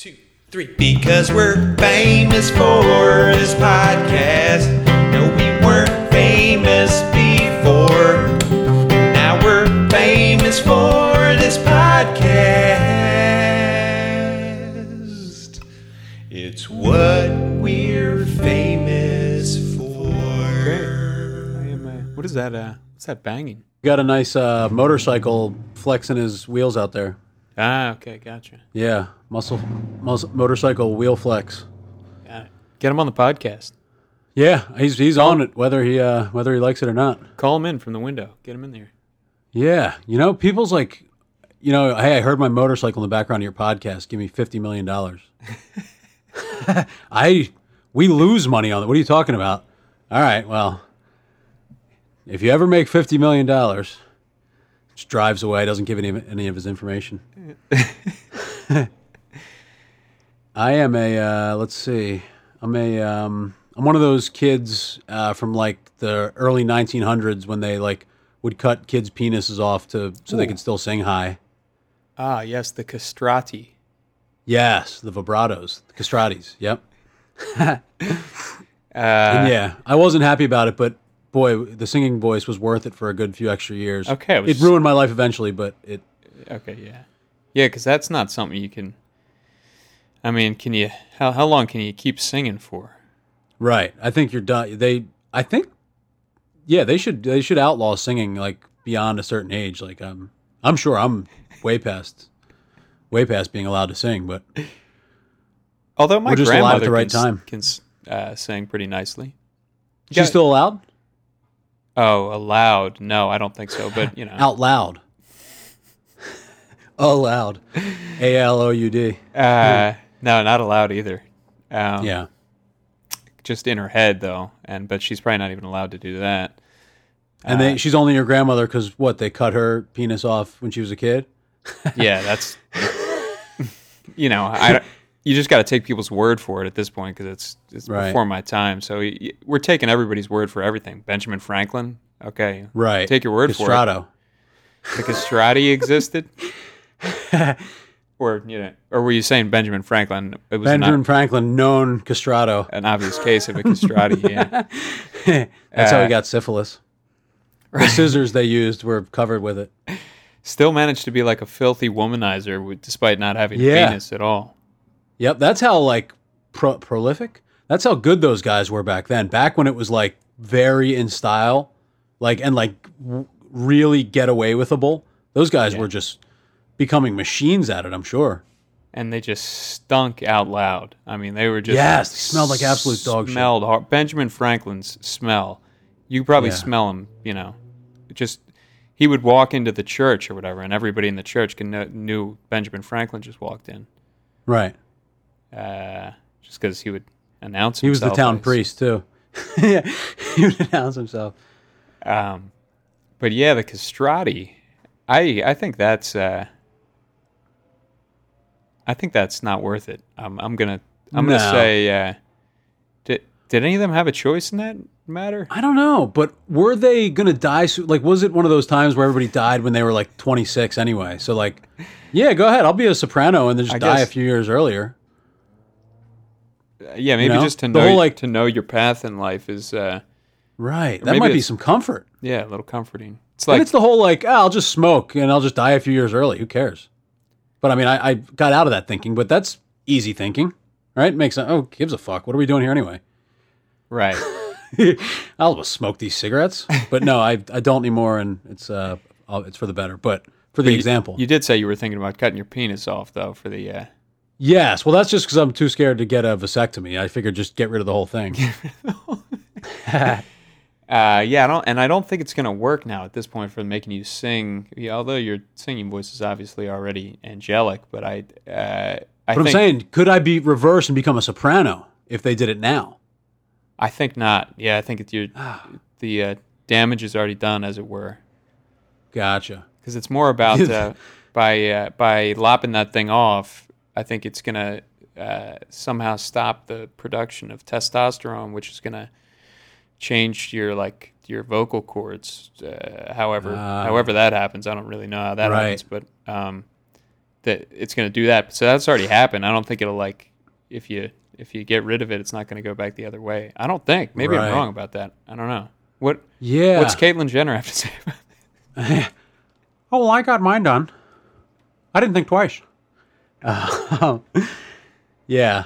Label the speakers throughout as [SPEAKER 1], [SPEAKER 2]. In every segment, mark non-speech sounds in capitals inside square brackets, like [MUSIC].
[SPEAKER 1] two, three. Because we're famous for this podcast. No, we weren't famous before. Now we're famous for this podcast. It's what we're famous for.
[SPEAKER 2] Am, uh, what is that? Uh, what's that banging?
[SPEAKER 3] Got a nice uh, motorcycle flexing his wheels out there.
[SPEAKER 2] Ah, okay, gotcha.
[SPEAKER 3] Yeah, muscle, mus- motorcycle wheel flex.
[SPEAKER 2] Got it. Get him on the podcast.
[SPEAKER 3] Yeah, he's he's on it whether he uh, whether he likes it or not.
[SPEAKER 2] Call him in from the window. Get him in there.
[SPEAKER 3] Yeah, you know, people's like, you know, hey, I heard my motorcycle in the background of your podcast. Give me fifty million dollars. [LAUGHS] I we lose money on it. What are you talking about? All right, well, if you ever make fifty million dollars, just drives away, doesn't give any any of his information. [LAUGHS] I am a uh, let's see, I'm a um, I'm one of those kids uh, from like the early 1900s when they like would cut kids' penises off to so they could still sing high.
[SPEAKER 2] Ah, yes, the castrati.
[SPEAKER 3] Yes, the vibratos, the castratis. Yep. [LAUGHS]
[SPEAKER 2] Uh,
[SPEAKER 3] yeah, I wasn't happy about it, but boy, the singing voice was worth it for a good few extra years.
[SPEAKER 2] Okay, it
[SPEAKER 3] it, ruined my life eventually, but it
[SPEAKER 2] Okay, yeah, yeah, because that's not something you can. I mean, can you? How how long can you keep singing for?
[SPEAKER 3] right. I think you're done. They, I think, yeah, they should they should outlaw singing like beyond a certain age. Like I'm, I'm sure I'm way past, way past being allowed to sing, but
[SPEAKER 2] Although my
[SPEAKER 3] alive at
[SPEAKER 2] grandmother
[SPEAKER 3] the right
[SPEAKER 2] can,
[SPEAKER 3] time.
[SPEAKER 2] can uh, sing pretty nicely.
[SPEAKER 3] she's still allowed
[SPEAKER 2] Oh, allowed? No, I don't think so. But you know, [LAUGHS]
[SPEAKER 3] out loud. Allowed, A L O U D.
[SPEAKER 2] uh, no, not allowed either. Um,
[SPEAKER 3] Yeah.
[SPEAKER 2] just in her head though, and but she's probably not even allowed to do that.
[SPEAKER 3] And
[SPEAKER 2] Uh,
[SPEAKER 3] they, she's only your grandmother because what? They cut her penis off when she was a kid. [LAUGHS]
[SPEAKER 2] Yeah, that's you know, I you just got to take people's word for it at this point because it's it's
[SPEAKER 3] Right.
[SPEAKER 2] before my time. So y- y- we're taking everybody's word for everything. Benjamin Franklin, okay,
[SPEAKER 3] Right.
[SPEAKER 2] Take your word for it.
[SPEAKER 3] Castrato.
[SPEAKER 2] The castrati existed, [LAUGHS] [LAUGHS] or you know, or were you saying Benjamin Franklin? It was
[SPEAKER 3] Benjamin
[SPEAKER 2] not
[SPEAKER 3] Franklin, known castrato.
[SPEAKER 2] an obvious case of a castrati. Yeah, [LAUGHS]
[SPEAKER 3] That's how
[SPEAKER 2] Uh,
[SPEAKER 3] he got syphilis. [LAUGHS] The scissors they used were covered with it.
[SPEAKER 2] still managed to be like a filthy womanizer, with, despite not having
[SPEAKER 3] Yeah.
[SPEAKER 2] a penis at all.
[SPEAKER 3] Yep, that's how like pro- prolific. That's how good those guys were back then. Back when it was like very in style, like and like w- really get away withable. Those guys were just becoming machines at it. I'm sure.
[SPEAKER 2] and they just stunk out loud. I mean, they were just
[SPEAKER 3] Yes, they smelled like absolute dog shit.
[SPEAKER 2] Smelled Benjamin Franklin's smell. You could probably
[SPEAKER 3] Yeah.
[SPEAKER 2] smell him. You know, just he would walk into the church or whatever, and everybody in the church can know, knew Benjamin Franklin just walked in,
[SPEAKER 3] Right.
[SPEAKER 2] uh, just because he would announce.
[SPEAKER 3] He was the town priest too. [LAUGHS] yeah, he would announce himself.
[SPEAKER 2] Um, but yeah, the castrati. I I think that's. Uh, I think that's not worth it. Um, I'm gonna I'm
[SPEAKER 3] No.
[SPEAKER 2] gonna say. Uh, did did any of them have a choice in that matter?
[SPEAKER 3] I don't know, but were they gonna die? So, like, was it one of those times where everybody died when they were like 26 anyway? So, like, yeah, go ahead. I'll be a soprano and then just
[SPEAKER 2] I
[SPEAKER 3] die
[SPEAKER 2] guess-
[SPEAKER 3] a few years earlier.
[SPEAKER 2] Uh, yeah, maybe
[SPEAKER 3] know?
[SPEAKER 2] just to know
[SPEAKER 3] whole, like-
[SPEAKER 2] to know your path in life is uh,
[SPEAKER 3] Right. That might be some comfort.
[SPEAKER 2] yeah a little comforting. It's
[SPEAKER 3] and
[SPEAKER 2] like
[SPEAKER 3] it's the whole like, ah, I'll just smoke and I'll just die a few years early. Who cares? But I mean, I, I got out of that thinking, but that's easy thinking, right? Makes sense. Oh, gives a fuck. What are we doing here anyway?
[SPEAKER 2] right. [LAUGHS]
[SPEAKER 3] I'll just smoke these cigarettes. But no, I, I don't anymore, and it's uh I'll- it's for the better. But for the
[SPEAKER 2] You-
[SPEAKER 3] example,
[SPEAKER 2] You did say you were thinking about cutting your penis off though for the. Uh,
[SPEAKER 3] yes. Well, that's just because I'm too scared to get a vasectomy. I figured just get rid of the whole thing. [LAUGHS] [LAUGHS]
[SPEAKER 2] Uh, yeah, I don't, and I don't think it's going to work now at this point for making you sing. Yeah, although your singing voice is obviously already angelic, but I, uh, I
[SPEAKER 3] But I'm
[SPEAKER 2] think,
[SPEAKER 3] saying, could I be reversed and become a soprano if they did it now?
[SPEAKER 2] I think not. Yeah, I think it's your,
[SPEAKER 3] Ah.
[SPEAKER 2] the uh, damage is already done, as it were,
[SPEAKER 3] Gotcha.
[SPEAKER 2] because it's more about [LAUGHS] uh, by uh, by lopping that thing off. I think it's going to uh, somehow stop the production of testosterone, which is going change your like your vocal cords. Uh, however,
[SPEAKER 3] Ah.
[SPEAKER 2] however that happens, I don't really know how that
[SPEAKER 3] Right.
[SPEAKER 2] happens, but um, that it's going to do that. So that's already happened. I don't think it'll like if you if you get rid of it, it's not going to go back the other way. I don't think. Maybe
[SPEAKER 3] Right.
[SPEAKER 2] I'm wrong about that. I don't know. What
[SPEAKER 3] Yeah.
[SPEAKER 2] what's Caitlyn Jenner have to [LAUGHS] say about it? [LAUGHS]
[SPEAKER 3] Oh, well, I got mine done. I didn't think twice. [LAUGHS] Uh, yeah.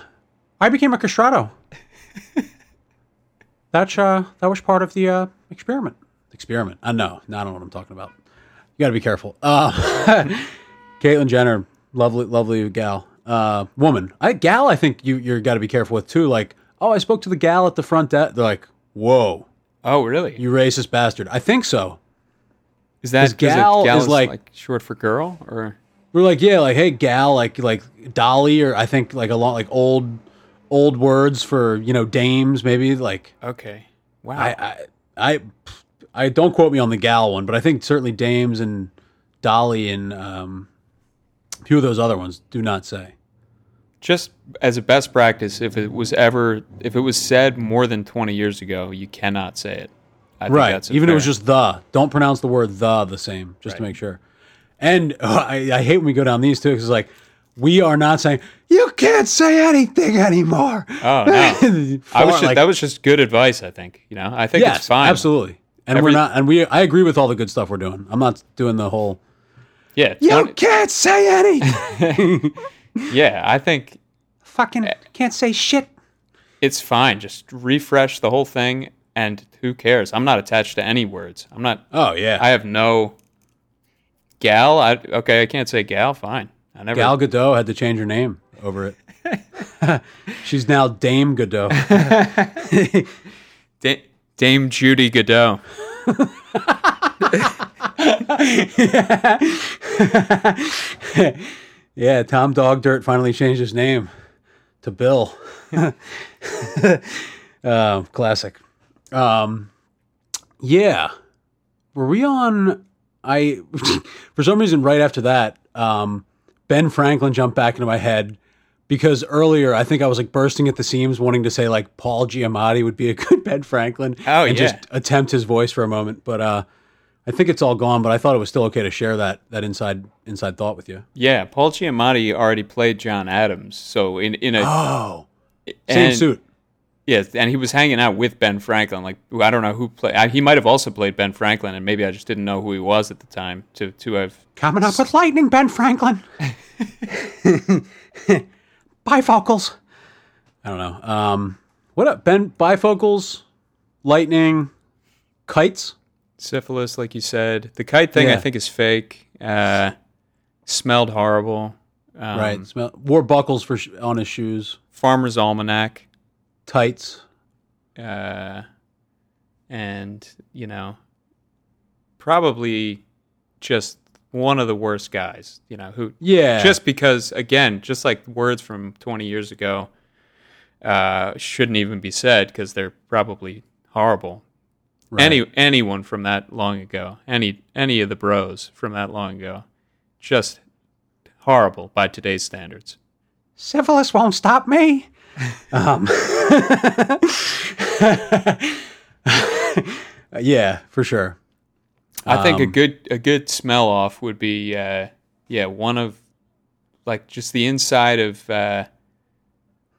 [SPEAKER 3] I became a castrato. That's uh, that was part of the uh, experiment. Experiment. I know. No, I don't know what I'm talking about. You got to be careful. Uh, [LAUGHS] Caitlyn Jenner, lovely, lovely gal, uh, woman. I gal. I think you you got to be careful with too. Like, oh, I spoke to the gal at the front desk. They're like, whoa,
[SPEAKER 2] Oh, really?
[SPEAKER 3] you racist bastard. I think so.
[SPEAKER 2] is that
[SPEAKER 3] 'cause
[SPEAKER 2] 'cause it-
[SPEAKER 3] gal
[SPEAKER 2] gal
[SPEAKER 3] is like-
[SPEAKER 2] short for girl or
[SPEAKER 3] We're like, yeah, like, hey, gal, like, like Dolly, or I think like a lot, like old, old words for you know dames, maybe. Like,
[SPEAKER 2] okay? Wow.
[SPEAKER 3] I, I, I, I don't quote me on the gal one, but I think certainly dames and Dolly and um, a few of those other ones do not say.
[SPEAKER 2] just as a best practice, if it was ever if it was said more than 20 years ago, you cannot say it. I think
[SPEAKER 3] Right.
[SPEAKER 2] that's
[SPEAKER 3] Even if it was just the. Don't pronounce the word the the same, just to make sure. And uh, [LAUGHS] I, I hate when we go down these two because it's like we are not saying you can't say anything anymore.
[SPEAKER 2] Oh no. [LAUGHS] I was just,
[SPEAKER 3] like-
[SPEAKER 2] that was just good advice. I think you know. I think
[SPEAKER 3] yes,
[SPEAKER 2] it's fine.
[SPEAKER 3] absolutely. And
[SPEAKER 2] Every-
[SPEAKER 3] we're not, and we. I agree with all the good stuff we're doing. I'm not doing the whole.
[SPEAKER 2] Yeah.
[SPEAKER 3] You
[SPEAKER 2] 20
[SPEAKER 3] can't say anything. [LAUGHS]
[SPEAKER 2] yeah. I think
[SPEAKER 3] Fucking eh. can't say shit.
[SPEAKER 2] it's fine. Just refresh the whole thing, and who cares? I'm not attached to any words. I'm not.
[SPEAKER 3] Oh yeah,
[SPEAKER 2] I have no. Gal. I okay. I can't say gal. Fine. I never.
[SPEAKER 3] Gal Gadot had to change her name over it. [LAUGHS] She's now Dame Gadot. [LAUGHS]
[SPEAKER 2] Da- Dame Judy Godot. [LAUGHS]
[SPEAKER 3] yeah, Tom Dog Dirt finally changed his name to Bill. uh, classic. Um, yeah, were we on? I for some reason right after that, um, Ben Franklin jumped back into my head because earlier I think I was like bursting at the seams, wanting to say like Paul Giamatti would be a [LAUGHS] good Ben Franklin,
[SPEAKER 2] Oh,
[SPEAKER 3] and
[SPEAKER 2] yeah.
[SPEAKER 3] just attempt his voice for a moment, but uh. I think it's all gone, but I thought it was still okay to share that that inside inside thought with you.
[SPEAKER 2] Yeah, Paul Giamatti already played John Adams, so in in a
[SPEAKER 3] Oh, same suit.
[SPEAKER 2] Yes, and he was hanging out with Ben Franklin. Like I don't know who played. He might have also played Ben Franklin, and maybe I just didn't know who he was at the time. To to have
[SPEAKER 3] Coming up with lightning, Ben Franklin. [LAUGHS] Bifocals. I don't know. Um, what up, Ben? Bifocals, lightning, kites.
[SPEAKER 2] syphilis, like you said, the kite thing I think is fake. Uh, smelled horrible. Um,
[SPEAKER 3] right. Smell, wore buckles for sh- on his shoes.
[SPEAKER 2] Farmer's Almanac,
[SPEAKER 3] Tights.
[SPEAKER 2] uh, and you know, probably just one of the worst guys. You know who
[SPEAKER 3] Yeah.
[SPEAKER 2] just because again just like words from 20 years ago uh, shouldn't even be said because they're probably horrible
[SPEAKER 3] Right.
[SPEAKER 2] any anyone from that long ago any any of the bros from that long ago just horrible by today's standards
[SPEAKER 3] syphilis won't stop me. [LAUGHS] um, [LAUGHS] yeah, for sure.
[SPEAKER 2] i think a
[SPEAKER 3] Um,
[SPEAKER 2] good a good smell off would be uh, yeah one of like just the inside of uh,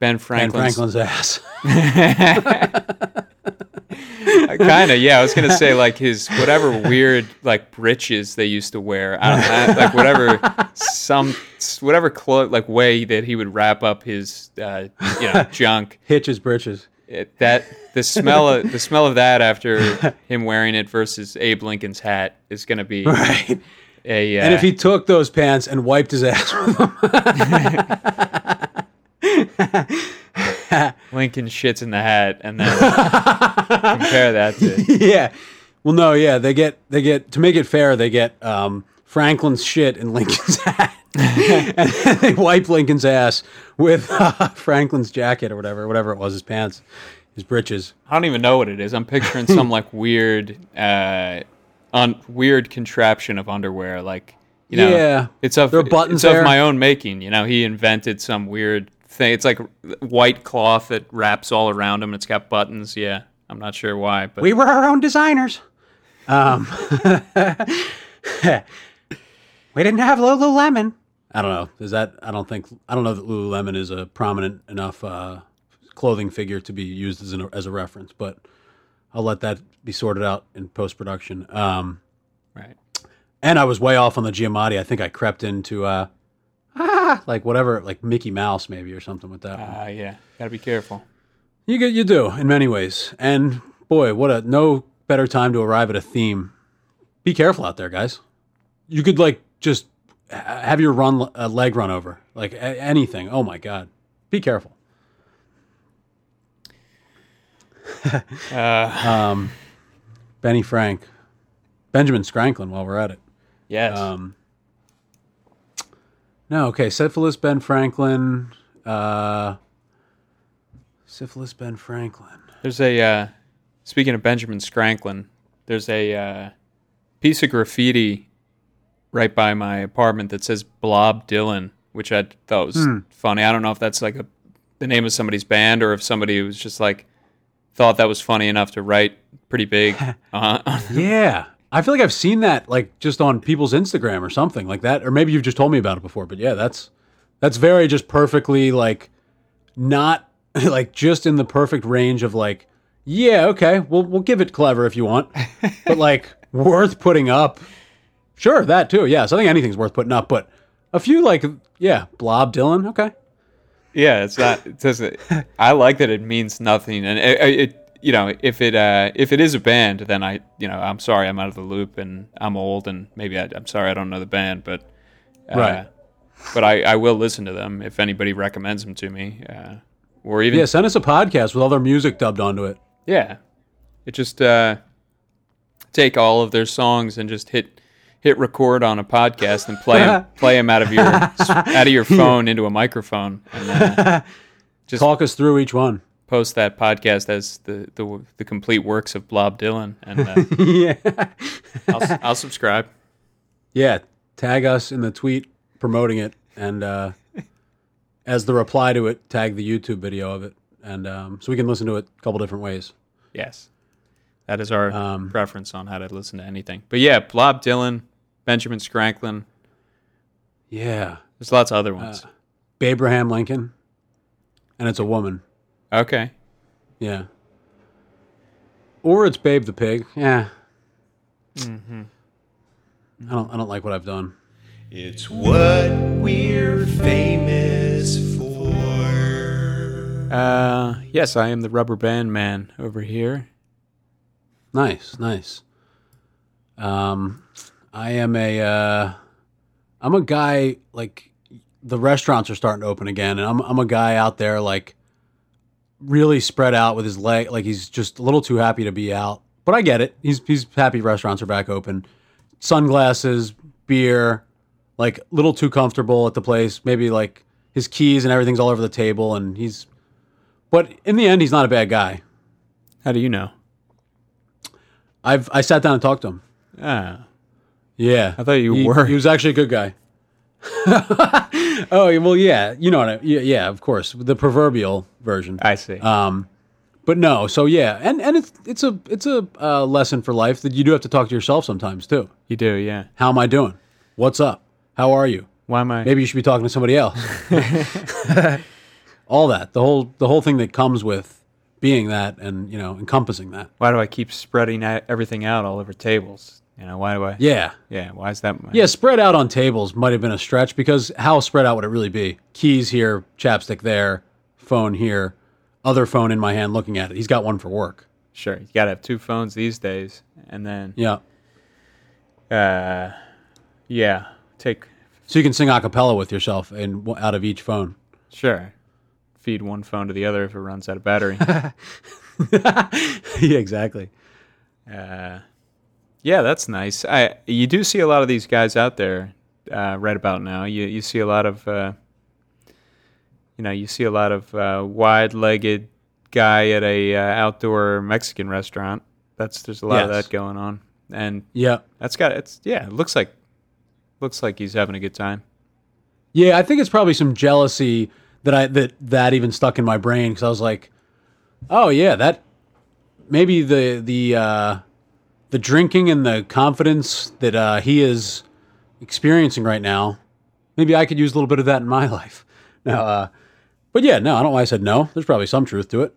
[SPEAKER 2] ben
[SPEAKER 3] Ben
[SPEAKER 2] franklin's,
[SPEAKER 3] Franklin's ass. [LAUGHS] [LAUGHS] [LAUGHS]
[SPEAKER 2] kind of yeah i was gonna say like his whatever weird like breeches they used to wear I don't know, like whatever some whatever clo- like way that he would wrap up his uh, you know junk [LAUGHS]
[SPEAKER 3] Hitches britches.
[SPEAKER 2] it, that the smell of the smell of that after him wearing it versus abe lincoln's hat is gonna be [LAUGHS]
[SPEAKER 3] Right.
[SPEAKER 2] a uh,
[SPEAKER 3] And if he took those pants and wiped his ass with them, [LAUGHS]
[SPEAKER 2] lincoln shits in the hat and then [LAUGHS] compare that to
[SPEAKER 3] yeah. Well, no, yeah, they get they get to make it fair, they get um, Franklin's shit in Lincoln's [LAUGHS] hat, and they wipe Lincoln's ass with uh, Franklin's jacket or whatever, whatever it was, his pants, his breeches.
[SPEAKER 2] I don't even know what it is. I'm picturing some like weird, uh, un- weird contraption of underwear. Like, you know,
[SPEAKER 3] Yeah.
[SPEAKER 2] it's of
[SPEAKER 3] There buttons
[SPEAKER 2] it's
[SPEAKER 3] there.
[SPEAKER 2] of my own making. You know, he invented some weird thing. It's like white cloth that wraps all around him. It's got buttons. Yeah, I'm not sure why, but
[SPEAKER 3] We were our own designers. Um, [LAUGHS] we didn't have Lululemon. I don't know. Is that I don't think I don't know that Lululemon is a prominent enough uh, clothing figure to be used as an, as a reference, but I'll let that be sorted out in post production. Um,
[SPEAKER 2] Right.
[SPEAKER 3] and I was way off on the Giamatti. I think I crept into uh, ah, like whatever, like Mickey Mouse maybe or something with that. Ah,
[SPEAKER 2] Uh, yeah. Gotta be careful.
[SPEAKER 3] You get you do in many ways, and boy, what a no better time to arrive at a theme. Be careful out there, guys. You could like just have your run uh, leg run over, like a- anything. Oh my god, be careful. [LAUGHS]
[SPEAKER 2] Uh,
[SPEAKER 3] Um, Benny Frank, Benjamin Scranklin. While we're at it,
[SPEAKER 2] yes.
[SPEAKER 3] um, no, okay, syphilis, Ben Franklin, uh, syphilis, Ben Franklin.
[SPEAKER 2] There's a uh, speaking of Benjamin Scranklin. There's a uh, piece of graffiti right by my apartment that says Blob Dylan, which I thought was funny. I don't know if that's like a the name of somebody's band or if somebody was just like thought that was funny enough to write pretty big. [LAUGHS] Uh,
[SPEAKER 3] Yeah. I feel like I've seen that like just on people's Instagram or something like that. Or maybe you've just told me about it before. But yeah, that's that's very just perfectly like not [LAUGHS] like just in the perfect range of like, yeah, okay, we'll we'll give it clever if you want. but like [LAUGHS] worth putting up. Sure, that too. Yes, I think anything's worth putting up, but a few like yeah, Blob Dylan, okay.
[SPEAKER 2] yeah, it's not. It doesn't. I like that it means nothing, and it, it you know if it uh, if it is a band, then I you know I'm sorry I'm out of the loop and I'm old and maybe I, I'm sorry I don't know the band, but uh,
[SPEAKER 3] Right.
[SPEAKER 2] But I, I will listen to them if anybody recommends them to me, uh, or even
[SPEAKER 3] Yeah, send us a podcast with all their music dubbed onto it.
[SPEAKER 2] Yeah. It just uh, take all of their songs and just hit hit record on a podcast and play 'em- [LAUGHS] play them out of your [LAUGHS] out of your phone into a microphone and uh, [LAUGHS] Just-
[SPEAKER 3] Talk us through each one.
[SPEAKER 2] Post that podcast as the the, the complete works of Blob Dylan and uh, [LAUGHS]
[SPEAKER 3] yeah.
[SPEAKER 2] I'll, I'll subscribe.
[SPEAKER 3] Yeah, tag us in the tweet promoting it, and uh, as the reply to it, tag the YouTube video of it, and um, so we can listen to it a couple different ways.
[SPEAKER 2] Yes. That is our
[SPEAKER 3] Um,
[SPEAKER 2] preference on how to listen to anything. But yeah, Blob Dylan, Benjamin Scranklin,
[SPEAKER 3] Yeah,
[SPEAKER 2] there's lots of other ones.
[SPEAKER 3] Abraham Lincoln, and it's a woman.
[SPEAKER 2] Okay.
[SPEAKER 3] Yeah, or it's Babe the pig. Yeah,
[SPEAKER 2] Mm-hmm.
[SPEAKER 3] I don't. I don't like what I've done.
[SPEAKER 1] It's what we're famous for.
[SPEAKER 2] Uh, yes, I am the rubber band man over here.
[SPEAKER 3] Nice, nice. Um, I am a, uh, I'm a guy like the restaurants are starting to open again, and I'm I'm a guy out there like really spread out with his leg, like he's just a little too happy to be out. But I get it. He's he's happy restaurants are back open. Sunglasses, beer, like a little too comfortable at the place. Maybe like his keys and everything's all over the table, and he's. But in the end, he's not a bad guy.
[SPEAKER 2] How do you know?
[SPEAKER 3] I've I sat down and talked to him.
[SPEAKER 2] Ah,
[SPEAKER 3] Yeah,
[SPEAKER 2] I thought you
[SPEAKER 3] he,
[SPEAKER 2] were.
[SPEAKER 3] He was actually a good guy. [LAUGHS] oh well, yeah, you know what? I, yeah, yeah, of course, the proverbial version.
[SPEAKER 2] I see.
[SPEAKER 3] Um, but no, so yeah, and and it's it's a it's a uh, lesson for life that you do have to talk to yourself sometimes too.
[SPEAKER 2] you do, yeah.
[SPEAKER 3] How am I doing? What's up? How are you?
[SPEAKER 2] Why am I?
[SPEAKER 3] Maybe you should be talking to somebody else. [LAUGHS] [LAUGHS] All that, the whole the whole thing that comes with being that, and you know, encompassing that.
[SPEAKER 2] Why do I keep spreading everything out all over tables? You know, why do I?
[SPEAKER 3] Yeah,
[SPEAKER 2] Yeah. Why is that? My,
[SPEAKER 3] Yeah, spread out on tables might have been a stretch because how spread out would it really be? Keys here, chapstick there, phone here, other phone in my hand looking at it. He's got one for work.
[SPEAKER 2] Sure. You gotta have two phones these days, and then,
[SPEAKER 3] Yeah.
[SPEAKER 2] uh, yeah, take
[SPEAKER 3] So you can sing a cappella with yourself and out of each phone.
[SPEAKER 2] sure. Feed one phone to the other if it runs out of battery. [LAUGHS]
[SPEAKER 3] yeah, exactly.
[SPEAKER 2] uh, yeah, that's nice. I you do see a lot of these guys out there uh, right about now. You you see a lot of uh, you know you see a lot of uh, wide-legged guy at a uh, outdoor Mexican restaurant. That's there's a lot of that going on, and
[SPEAKER 3] Yeah.
[SPEAKER 2] that's got it's yeah. It looks like looks like he's having a good time.
[SPEAKER 3] Yeah, I think it's probably some jealousy that I that that even stuck in my brain because I was like, oh yeah, that maybe the the uh, the drinking and the confidence that uh, he is experiencing right now maybe I could use a little bit of that in my [LAUGHS] life. Now, uh, but yeah, no, I don't know why I said no. There's probably some truth to it.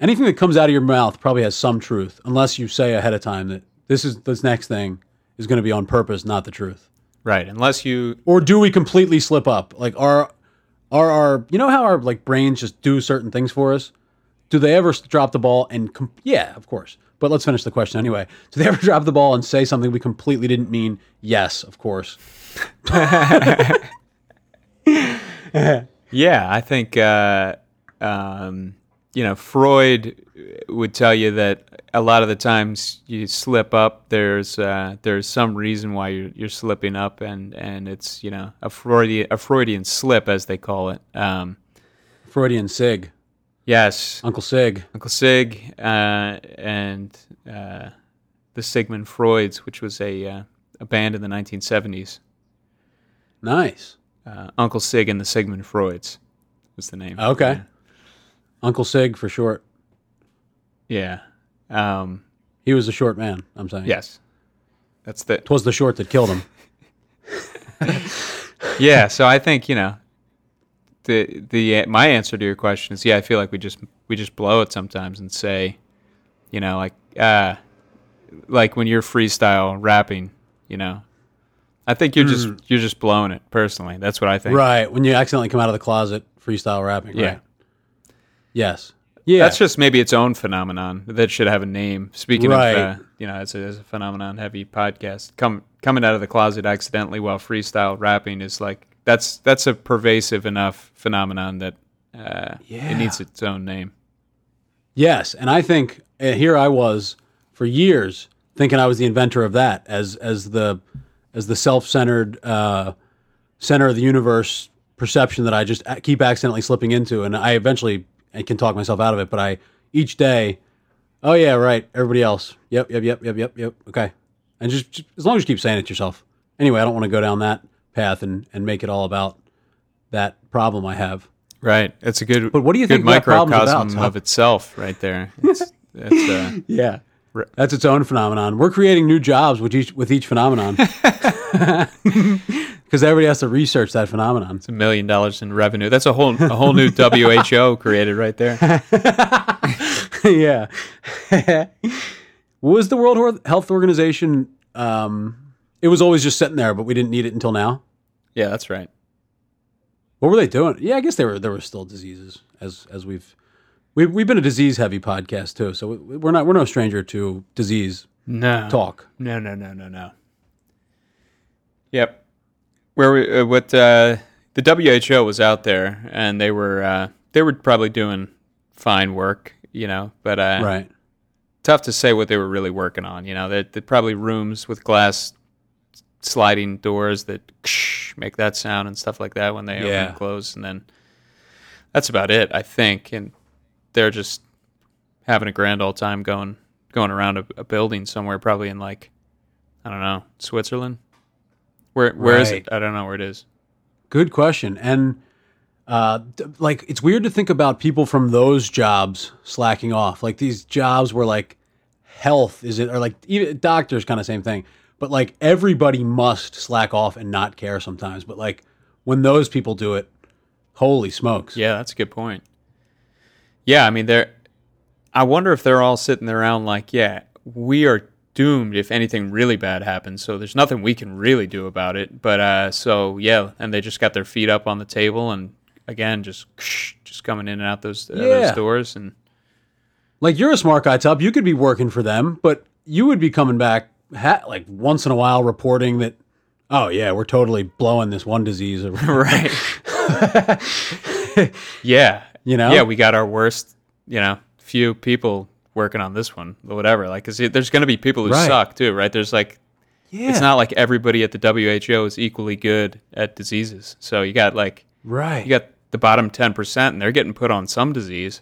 [SPEAKER 3] Anything that comes out of your mouth probably has some truth, unless you say ahead of time that this is this next thing is going to be on purpose, not the truth.
[SPEAKER 2] Right. Unless you
[SPEAKER 3] Or do we completely slip up? Like are are our you know how our like brains just do certain things for us? Do they ever drop the ball and com- yeah, of course. But let's finish the question anyway. Do they ever [LAUGHS] drop the ball and say something we completely didn't mean? Yes, of course. [LAUGHS]
[SPEAKER 2] Yeah, I think uh, um, you know Freud would tell you that a lot of the times you slip up. There's uh, there's some reason why you're, you're slipping up, and, and it's you know a Freudian a Freudian slip as they call it. Um,
[SPEAKER 3] Freudian Sig,
[SPEAKER 2] yes,
[SPEAKER 3] Uncle Sig.
[SPEAKER 2] Uncle Sig uh, and uh, the Sigmund Freuds, which was a uh, a band in the 1970s.
[SPEAKER 3] Nice.
[SPEAKER 2] Uh, Uncle Sig and the Sigmund Freuds was the name.
[SPEAKER 3] Okay. Uncle Sig for short.
[SPEAKER 2] Yeah. Um,
[SPEAKER 3] He was a short man, I'm saying.
[SPEAKER 2] yes. That's the
[SPEAKER 3] Twas the short that killed him. [LAUGHS]
[SPEAKER 2] yeah. So I think you know the the my answer to your question is yeah. I feel like we just we just blow it sometimes and say, you know, like uh, like when you're freestyle rapping, you know. I think you're just you're just blowing it personally. That's what I think.
[SPEAKER 3] Right. When you accidentally come out of the closet freestyle rapping.
[SPEAKER 2] Yeah.
[SPEAKER 3] Right. Yes. Yeah.
[SPEAKER 2] That's just maybe its own phenomenon that should have a name. Speaking
[SPEAKER 3] Right.
[SPEAKER 2] of, uh, you know, as a, as a phenomenon heavy podcast, come coming out of the closet accidentally while freestyle rapping is like that's that's a pervasive enough phenomenon that uh,
[SPEAKER 3] Yeah.
[SPEAKER 2] it needs its own name.
[SPEAKER 3] Yes, and I think uh, here I was for years thinking I was the inventor of that as as the as the self-centered uh, center of the universe perception that I just keep accidentally slipping into, and I eventually I can talk myself out of it. But I each day, oh yeah, right, everybody else, yep, yep, yep, yep, yep, yep, okay, and just, just as long as you keep saying it to yourself. Anyway, I don't want to go down that path and and make it all about that problem I have.
[SPEAKER 2] Right. It's a good.
[SPEAKER 3] But what do you
[SPEAKER 2] good
[SPEAKER 3] think that problem's about,
[SPEAKER 2] microcosm of itself, right there. It's, it's, uh, [LAUGHS]
[SPEAKER 3] Yeah. That's its own phenomenon. We're creating new jobs with each with each phenomenon. [LAUGHS] [LAUGHS] Because everybody has to research that phenomenon.
[SPEAKER 2] it's a million dollars in revenue. That's a whole a whole new WHO created right there.
[SPEAKER 3] yeah. was the World Health Organization um it was always just sitting there, but we didn't need it until now.
[SPEAKER 2] Yeah, that's right.
[SPEAKER 3] What were they doing? Yeah, I guess there were there were still diseases as as we've we've we've been a disease heavy podcast too, so we, we're not we're no stranger to disease
[SPEAKER 2] No
[SPEAKER 3] talk.
[SPEAKER 2] No, no, no, no, no. Yep. Where we, uh, what uh, the WHO was out there, and they were uh, they were probably doing fine work, you know, but uh,
[SPEAKER 3] Right.
[SPEAKER 2] tough to say what they were really working on. You know, they they probably rooms with glass sliding doors that make that sound and stuff like that when they open and close, and then that's about it, I think. And they're just having a grand old time going going around a, a building somewhere, probably in like I don't know Switzerland. Where where is
[SPEAKER 3] Right.
[SPEAKER 2] it? I don't know where it is.
[SPEAKER 3] Good question. And uh, like, it's weird to think about people from those jobs slacking off. Like these jobs where like health is it, or like even doctors, kind of same thing. But like everybody must slack off and not care sometimes. But like when those people do it, holy smokes!
[SPEAKER 2] Yeah, that's a good point. Yeah, I mean they're. I wonder if they're all sitting around like, yeah, we are doomed if anything really bad happens. So there's nothing we can really do about it. But uh, so yeah, and they just got their feet up on the table and again just just coming in and out those uh,
[SPEAKER 3] Yeah.
[SPEAKER 2] those doors and
[SPEAKER 3] Like you're a smart guy, Tubb. You could be working for them, but you would be coming back ha- like once in a while reporting that. Oh yeah, we're totally blowing this one disease. [LAUGHS]
[SPEAKER 2] Right. [LAUGHS] yeah,
[SPEAKER 3] You know?
[SPEAKER 2] Yeah, we got our worst. You know, few people working on this one, or whatever. Like, cause there's going to be people who
[SPEAKER 3] Right.
[SPEAKER 2] suck too, right? There's like
[SPEAKER 3] yeah,
[SPEAKER 2] it's not like everybody at the WHO is equally good at diseases. So you got like
[SPEAKER 3] right.
[SPEAKER 2] you got the bottom ten percent, and they're getting put on some disease.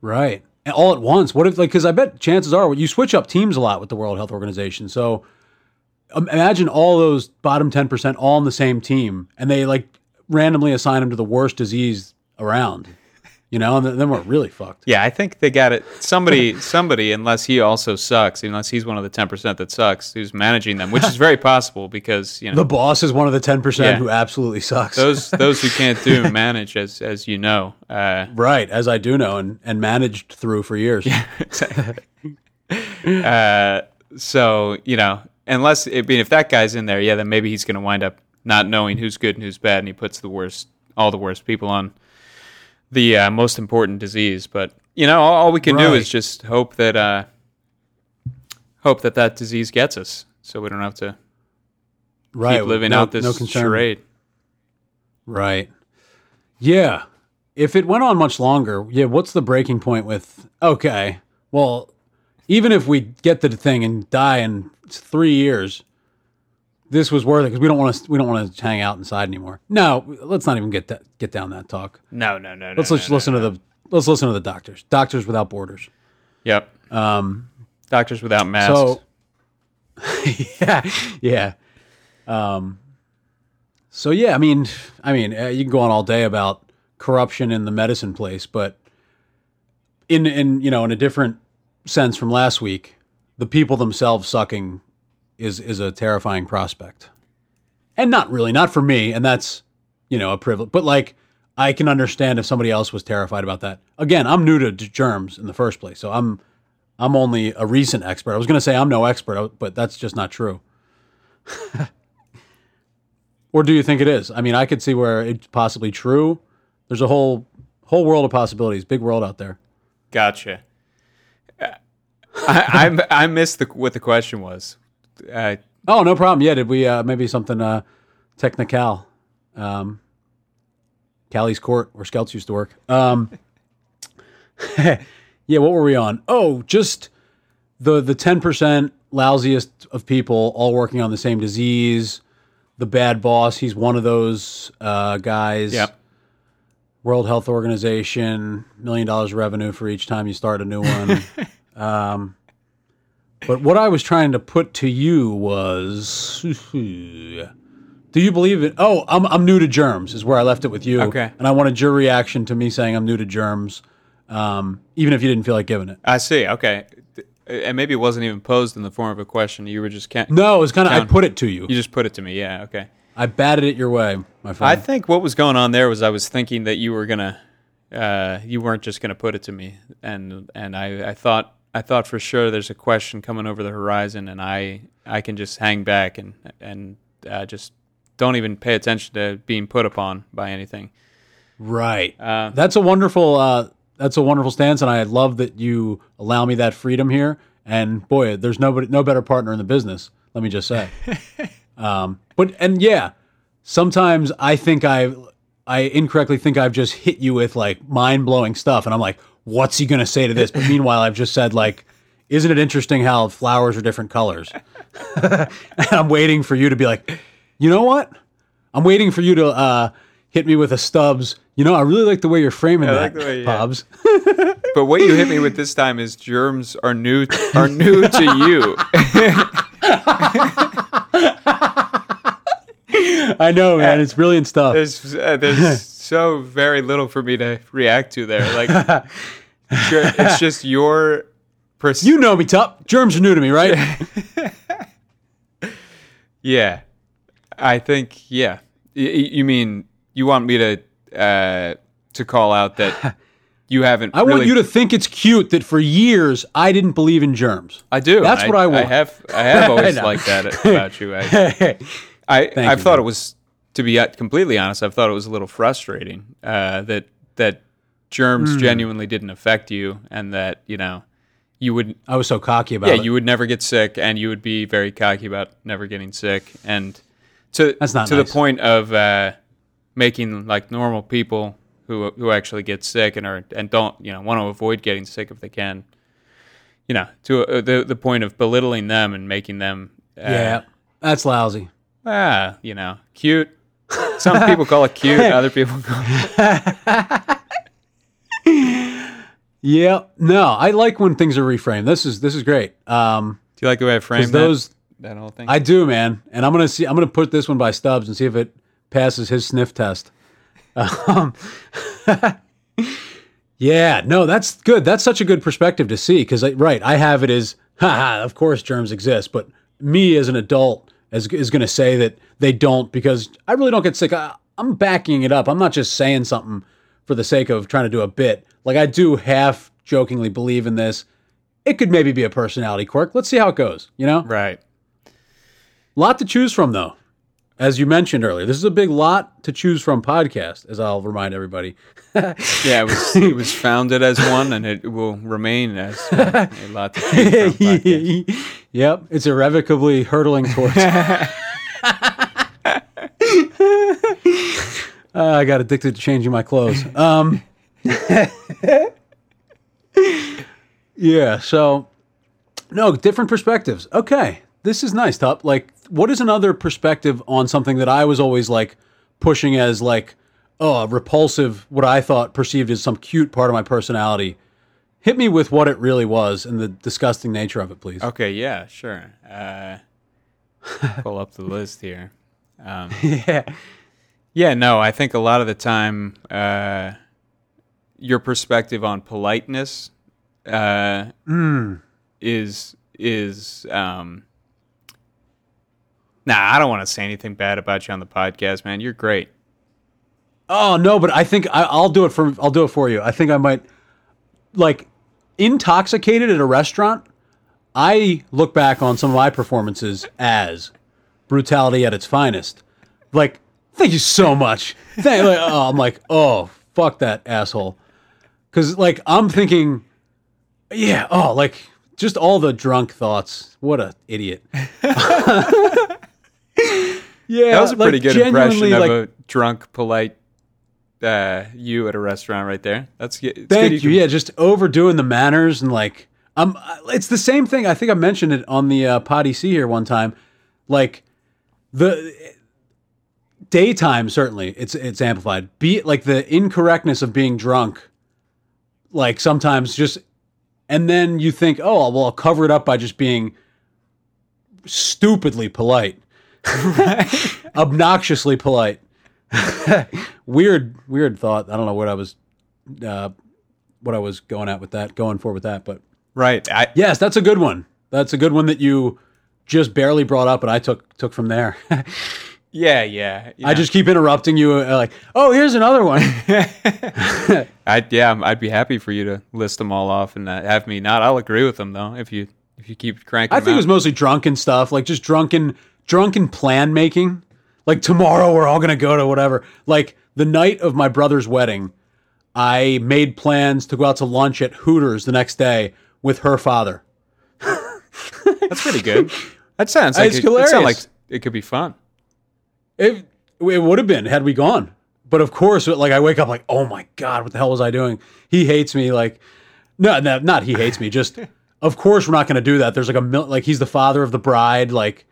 [SPEAKER 3] Right. All at once. What if, like, because I bet chances are you switch up teams a lot with the World Health Organization. So imagine all those bottom 10% all on the same team and they, like, randomly assign them to the worst disease around. You know, and then- we're really fucked.
[SPEAKER 2] Yeah, I think they got it. Somebody, [LAUGHS] somebody, unless he also sucks, unless he's one of the ten percent that sucks, who's managing them, which is very possible because you know
[SPEAKER 3] The boss is one of the ten percent who absolutely sucks.
[SPEAKER 2] those [LAUGHS] those who can't do manage, as as you know. Uh,
[SPEAKER 3] right, as I do know, and and managed through for years. [LAUGHS]
[SPEAKER 2] uh, so you know, unless I mean, if that guy's in there, yeah, then maybe he's going to wind up not knowing who's good and who's bad, and he puts the worst, all the worst people on the uh, most important disease. But you know, all, all we can do is just hope that uh, hope that that disease gets us, so we don't have to
[SPEAKER 3] right.
[SPEAKER 2] keep living
[SPEAKER 3] no,
[SPEAKER 2] out this
[SPEAKER 3] no concern.
[SPEAKER 2] charade.
[SPEAKER 3] Right. Yeah. If it went on much longer, yeah, what's the breaking point with okay, well, even if we get the thing and die in three years, this was worth it because we don't want to we don't want to hang out inside anymore. No, let's not even get that get down that talk.
[SPEAKER 2] No, no, no, no.
[SPEAKER 3] Let's
[SPEAKER 2] no,
[SPEAKER 3] just
[SPEAKER 2] no,
[SPEAKER 3] listen
[SPEAKER 2] no.
[SPEAKER 3] to the let's listen to the doctors. Doctors without borders.
[SPEAKER 2] Yep.
[SPEAKER 3] Um
[SPEAKER 2] Doctors without masks.
[SPEAKER 3] so [LAUGHS] yeah, yeah. Um, so yeah, I mean, I mean, uh, you can go on all day about corruption in the medicine place, but in in you know in a different sense from last week, the people themselves sucking is is a terrifying prospect, and not really, not for me, and that's you know a privilege, but like. I can understand if somebody else was terrified about that. Again, I'm new to germs in the first place, so I'm I'm only a recent expert. I was going to say I'm no expert, but that's just not true. [LAUGHS] or do you think it is? I mean, I could see where it's possibly true. There's a whole whole world of possibilities, big world out there.
[SPEAKER 2] Gotcha. Uh, I, I I missed the what the question was. Uh,
[SPEAKER 3] Oh, no problem. Yeah, did we uh, maybe something uh, technical? Um, Callie's Court, where Scouts used to work. Um, [LAUGHS] yeah, what were we on? Oh, just the the ten percent lousiest of people all working on the same disease. The bad boss, he's one of those uh, guys.
[SPEAKER 2] yep.
[SPEAKER 3] World Health Organization, million dollars revenue for each time you start a new one. [LAUGHS] um, but what I was trying to put to you was, do you believe it? Oh, I'm I'm new to germs is where I left it with you.
[SPEAKER 2] Okay.
[SPEAKER 3] and I wanted your reaction to me saying I'm new to germs, um, even if you didn't feel like giving it.
[SPEAKER 2] I see. Okay. And maybe it wasn't even posed in the form of a question. You were just ca-
[SPEAKER 3] No, it was kind of I put it to you.
[SPEAKER 2] You just put it to me. Yeah. Okay.
[SPEAKER 3] I batted it your way, my friend.
[SPEAKER 2] I think what was going on there was I was thinking that you were gonna, uh, you weren't just gonna put it to me, and and I, I thought I thought for sure there's a question coming over the horizon, and I I can just hang back and and uh, just don't even pay attention to being put upon by anything.
[SPEAKER 3] right.
[SPEAKER 2] Uh,
[SPEAKER 3] That's a wonderful. Uh, that's a wonderful stance, and I love that you allow me that freedom here. And boy, there's nobody, no better partner in the business. Let me just say. [LAUGHS] um, but and yeah, sometimes I think I, I incorrectly think I've just hit you with like mind blowing stuff, and I'm like, what's he gonna say to this? But meanwhile, I've just said like, isn't it interesting how flowers are different colors? [LAUGHS] and I'm waiting for you to be like, you know what? I'm waiting for you to uh, hit me with a stubs. You know, I really like the way you're framing
[SPEAKER 2] I
[SPEAKER 3] that,
[SPEAKER 2] like way- yeah. [LAUGHS] But what you hit me with this time is germs are new are new [LAUGHS] to you.
[SPEAKER 3] I know, man. It's brilliant stuff.
[SPEAKER 2] There's uh, there's so very little for me to react to there. Like sure, it's just [LAUGHS] your pers-
[SPEAKER 3] You know me, Tup. Germs are new to me, right? [LAUGHS]
[SPEAKER 2] Yeah, I think yeah. Y- you mean you want me to uh, to call out that [LAUGHS] you haven't?
[SPEAKER 3] I
[SPEAKER 2] really,
[SPEAKER 3] want you to think it's cute that for years I didn't believe in germs.
[SPEAKER 2] I do.
[SPEAKER 3] That's what I want.
[SPEAKER 2] I have. I have always liked that about you. I, I
[SPEAKER 3] Thank
[SPEAKER 2] I've
[SPEAKER 3] you,
[SPEAKER 2] thought
[SPEAKER 3] man.
[SPEAKER 2] it was to be uh, completely honest. I've thought it was a little frustrating uh, that that germs
[SPEAKER 3] Hmm.
[SPEAKER 2] genuinely didn't affect you, and that you know you would
[SPEAKER 3] I was so cocky about
[SPEAKER 2] yeah
[SPEAKER 3] it.
[SPEAKER 2] you would never get sick, and you would be very cocky about never getting sick, and to
[SPEAKER 3] That's not
[SPEAKER 2] to
[SPEAKER 3] nice.
[SPEAKER 2] the point of uh, making like normal people who who actually get sick and are and don't you know want to avoid getting sick if they can. You know, to uh, the the point of belittling them and making them uh,
[SPEAKER 3] yeah, that's lousy.
[SPEAKER 2] ah you know cute. Some people call it cute, [LAUGHS] other people call it [LAUGHS]
[SPEAKER 3] Yeah, no, I like when things are reframed. This is this is great. Um,
[SPEAKER 2] Do you like the way I framed
[SPEAKER 3] those
[SPEAKER 2] that, that whole thing?
[SPEAKER 3] I do, man, and I'm gonna see. I'm gonna put this one by Stubbs and see if it passes his sniff test. [LAUGHS] Um, Yeah, no, that's good. That's such a good perspective to see because, right, I have it as, haha, of course germs exist, but me as an adult is, is going to say that they don't because I really don't get sick. I, I'm backing it up. I'm not just saying something for the sake of trying to do a bit. Like, I do half jokingly believe in this. It could maybe be a personality quirk. Let's see how it goes, you know?
[SPEAKER 2] Right.
[SPEAKER 3] Lot to choose from, though. As you mentioned earlier, this is a big lot to choose from podcast, as I'll remind everybody. [LAUGHS]
[SPEAKER 2] Yeah, it was it was founded as one, and it will remain as one. a lot to choose from [LAUGHS] podcast.
[SPEAKER 3] yep, it's irrevocably hurtling towards. [LAUGHS] Uh, I got addicted to changing my clothes. Um, yeah, so no different perspectives. Okay, this is nice, Top. Like, what is another perspective on something that I was always like pushing as like, oh, repulsive? What I thought perceived as some cute part of my personality. Hit me with what it really was and the disgusting nature of it, please.
[SPEAKER 2] Okay, yeah, sure. Uh, pull up the list here. Um, [LAUGHS]
[SPEAKER 3] Yeah.
[SPEAKER 2] yeah, no, I think a lot of the time, uh, your perspective on politeness uh, is is um, nah. I don't want to say anything bad about you on the podcast, man. You're great.
[SPEAKER 3] Oh no, but I think I, I'll do it for I'll do it for you. I think I might like intoxicated at a restaurant. I look back on some of my performances as brutality at its finest. Like, thank you so much. Thank, like, oh, I'm like, oh, fuck that asshole. Because like I'm thinking, yeah, oh, like just all the drunk thoughts. What a idiot. [LAUGHS] [LAUGHS] yeah,
[SPEAKER 2] That was a pretty
[SPEAKER 3] like,
[SPEAKER 2] good impression of
[SPEAKER 3] like,
[SPEAKER 2] a drunk, polite uh, you at a restaurant right there. That's good.
[SPEAKER 3] Thank
[SPEAKER 2] good
[SPEAKER 3] you.
[SPEAKER 2] can-
[SPEAKER 3] Yeah, just overdoing the manners and like um, it's the same thing. I think I mentioned it on the uh, Potty C here one time. Like the daytime, certainly it's it's amplified. Be like the incorrectness of being drunk. Like sometimes just, and then you think, oh well, I'll cover it up by just being stupidly polite, [LAUGHS] obnoxiously polite. [LAUGHS] weird, weird thought. I don't know what I was, uh, what I was going at with that, going for with that, but
[SPEAKER 2] Right. I,
[SPEAKER 3] yes, that's a good one. That's a good one that you just barely brought up, and I took took from there. [LAUGHS]
[SPEAKER 2] yeah, yeah.
[SPEAKER 3] I just keep interrupting you, uh, like, oh, here's another one.
[SPEAKER 2] I yeah, I'd be happy for you to list them all off and uh, have me not. I'll agree with them though if you if you keep cranking.
[SPEAKER 3] I think it was mostly drunken stuff, like just drunken drunken plan making. Like tomorrow we're all gonna go to whatever. Like the night of my brother's wedding, I made plans to go out to lunch at Hooters the next day with her father. [LAUGHS]
[SPEAKER 2] That's pretty good. That sounds like
[SPEAKER 3] It's
[SPEAKER 2] it, it sounds like it could be fun.
[SPEAKER 3] It it would have been had we gone. But of course, like I wake up like, oh my god, what the hell was I doing? He hates me. Like, no, no not he hates me. Just, [LAUGHS] of course, we're not going to do that. There's like a mil- like he's the father of the bride. Like,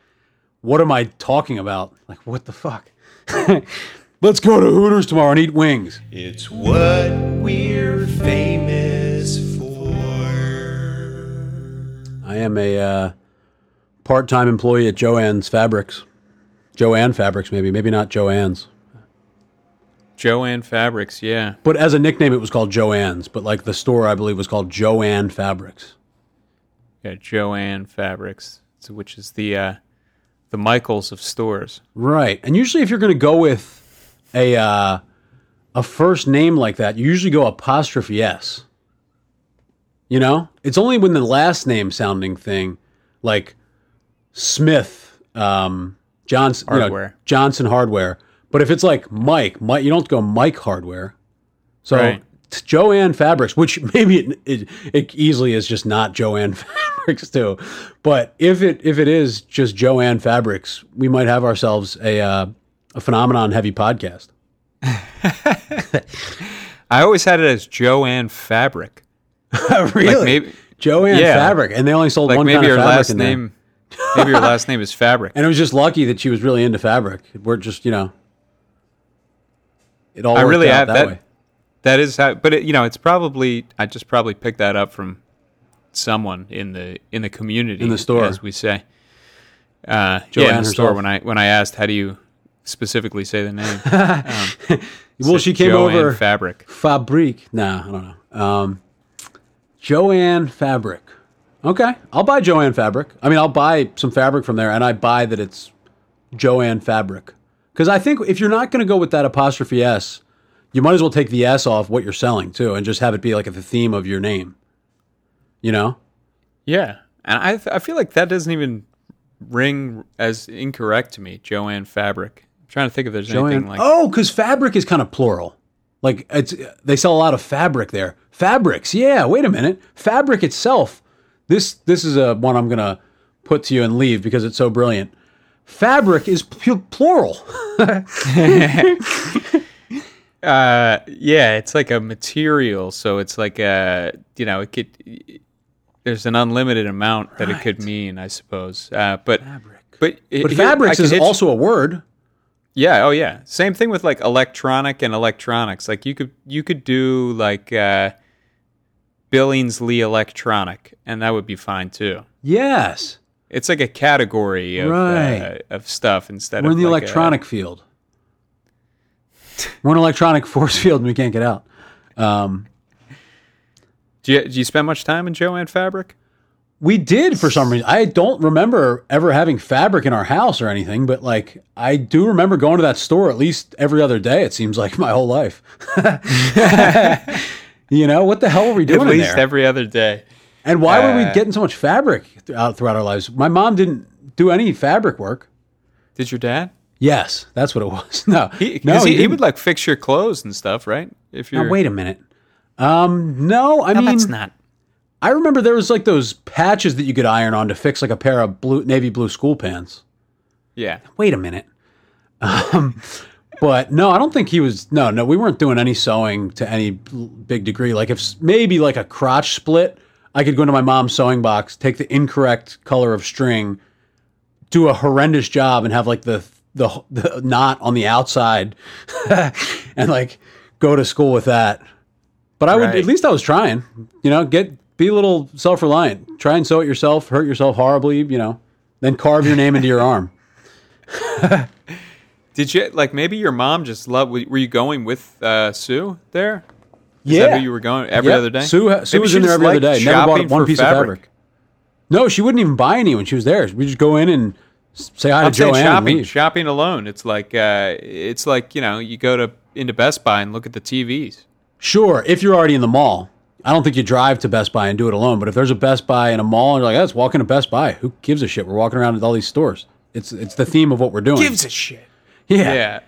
[SPEAKER 3] what am I talking about? Like, what the fuck? [LAUGHS] Let's go to Hooters tomorrow and eat wings.
[SPEAKER 1] It's what we're famous for.
[SPEAKER 3] I am a uh, part-time employee at Joanne's Fabrics. Joanne Fabrics, maybe, maybe not Joanne's.
[SPEAKER 2] Joanne Fabrics, yeah.
[SPEAKER 3] But as a nickname, it was called Joanne's. But like the store, I believe, was called Joanne Fabrics.
[SPEAKER 2] Yeah, Joanne Fabrics, which is the uh, the Michaels of stores.
[SPEAKER 3] Right. And usually if you're going to go with a uh, a first name like that, you usually go apostrophe S. You know? It's only when the last name sounding thing like Smith um Johnson, you know,
[SPEAKER 2] Hardware.
[SPEAKER 3] Johnson Hardware. But if it's like Mike, Mike you don't go Mike Hardware. So
[SPEAKER 2] Right.
[SPEAKER 3] Joanne Fabrics, which [LAUGHS] maybe it, it, it easily is just not Joanne Fabrics too, but if it if it is just Joanne Fabrics, we might have ourselves a uh, a phenomenon heavy podcast. [LAUGHS]
[SPEAKER 2] I always had it as Joanne Fabric. [LAUGHS]
[SPEAKER 3] really,
[SPEAKER 2] Like maybe
[SPEAKER 3] Joanne
[SPEAKER 2] yeah.
[SPEAKER 3] Fabric, and they only sold
[SPEAKER 2] like
[SPEAKER 3] one
[SPEAKER 2] maybe
[SPEAKER 3] kind
[SPEAKER 2] your
[SPEAKER 3] of fabric
[SPEAKER 2] last name [LAUGHS] maybe your last name is Fabric.
[SPEAKER 3] And it was just lucky that she was really into fabric. We're just you know, it all
[SPEAKER 2] I really have
[SPEAKER 3] that,
[SPEAKER 2] that.
[SPEAKER 3] way.
[SPEAKER 2] That is how, but it, you know, it's probably I just probably picked that up from someone in the in the community
[SPEAKER 3] In the store.
[SPEAKER 2] as we say. Uh, yeah, in the store when I when I asked how do you specifically say the name. [LAUGHS] Um,
[SPEAKER 3] Well, she came
[SPEAKER 2] Joanne
[SPEAKER 3] over.
[SPEAKER 2] Fabric.
[SPEAKER 3] Fabrique. Nah, I don't know. Um, Joanne Fabric. Okay, I'll buy Joanne Fabric. I mean, I'll buy some fabric from there, and I buy that it's Joanne Fabric because I think if you're not going to go with that apostrophe s, you might as well take the s off what you're selling too, and just have it be like the theme of your name. You know?
[SPEAKER 2] Yeah, and I I feel like that doesn't even ring as incorrect to me. Joanne Fabric. I'm trying to think if there's
[SPEAKER 3] Joanne.
[SPEAKER 2] anything like.
[SPEAKER 3] oh, because fabric is kind of plural. Like it's they sell a lot of fabric there. Fabrics, yeah. Wait a minute, fabric itself. This this is a one I'm gonna put to you and leave because it's so brilliant. Fabric is plural. [LAUGHS]
[SPEAKER 2] Uh, yeah, it's like a material, so it's like a you know it could. There's an unlimited amount that it could mean, I suppose. Uh, but
[SPEAKER 3] Fabric.
[SPEAKER 2] but it-
[SPEAKER 3] But
[SPEAKER 2] here-
[SPEAKER 3] fabrics
[SPEAKER 2] could
[SPEAKER 3] is also a word.
[SPEAKER 2] Yeah, oh yeah. Same thing with like electronic and electronics. Like you could you could do like uh Billingsley electronic and that would be fine too.
[SPEAKER 3] Yes,
[SPEAKER 2] It's like a category of
[SPEAKER 3] Right.
[SPEAKER 2] uh, of stuff instead
[SPEAKER 3] we're
[SPEAKER 2] of
[SPEAKER 3] in the
[SPEAKER 2] like a-
[SPEAKER 3] electronic field. We're in an electronic force [LAUGHS] field and we can't get out. Um,
[SPEAKER 2] do, you, do you spend much time in Joanne Fabric?
[SPEAKER 3] We did for some reason. I don't remember ever having fabric in our house or anything, but like I do remember going to that store at least every other day. It seems like [LAUGHS] my whole life. [LAUGHS] you know what the hell were we doing
[SPEAKER 2] there?
[SPEAKER 3] At
[SPEAKER 2] least every other day.
[SPEAKER 3] and why were we
[SPEAKER 2] uh,
[SPEAKER 3] getting so much fabric throughout throughout our lives? My mom didn't do any fabric work.
[SPEAKER 2] Did your dad?
[SPEAKER 3] Yes, that's what it was. [LAUGHS] No,
[SPEAKER 2] He,
[SPEAKER 3] no,
[SPEAKER 2] he, he
[SPEAKER 3] didn't.
[SPEAKER 2] would like fix your clothes and stuff, right? If you're
[SPEAKER 3] Now, wait a minute. Um, no, I
[SPEAKER 2] No,
[SPEAKER 3] mean,
[SPEAKER 2] that's not.
[SPEAKER 3] I remember there was like those patches that you could iron on to fix like a pair of blue navy blue school pants.
[SPEAKER 2] Yeah.
[SPEAKER 3] wait a minute. Um, [LAUGHS] but no, I don't think he was. No, no, we weren't doing any sewing to any big degree. Like if maybe like a crotch split, I could go into my mom's sewing box, take the incorrect color of string, do a horrendous job, and have like the the, the knot on the outside, [LAUGHS] and like go to school with that. But I would
[SPEAKER 2] Right.
[SPEAKER 3] at least I was trying. You know, get be a little self reliant. Try and sew it yourself. Hurt yourself horribly. You know, then carve your name into your arm. [LAUGHS]
[SPEAKER 2] Did you like maybe your mom just loved? Were you going with uh, Sue there? Is
[SPEAKER 3] Yeah.
[SPEAKER 2] you were going every
[SPEAKER 3] Yep.
[SPEAKER 2] other day?
[SPEAKER 3] Sue, Sue was in there every other day. Never bought one piece of fabric. No, she wouldn't even buy any when she was there. We just go in and say hi
[SPEAKER 2] I'm
[SPEAKER 3] to Joanne
[SPEAKER 2] shopping, shopping alone. It's like uh, it's like you know you go to into Best Buy and look at the TVs.
[SPEAKER 3] Sure, if you're already in the mall. I don't think you drive to Best Buy and do it alone. But if there's a Best Buy in a mall and you're like, let's walk into Best Buy. Who gives a shit? We're walking around at all these stores. It's it's the theme of what we're doing.
[SPEAKER 2] Gives a shit.
[SPEAKER 3] yeah,
[SPEAKER 2] Yeah,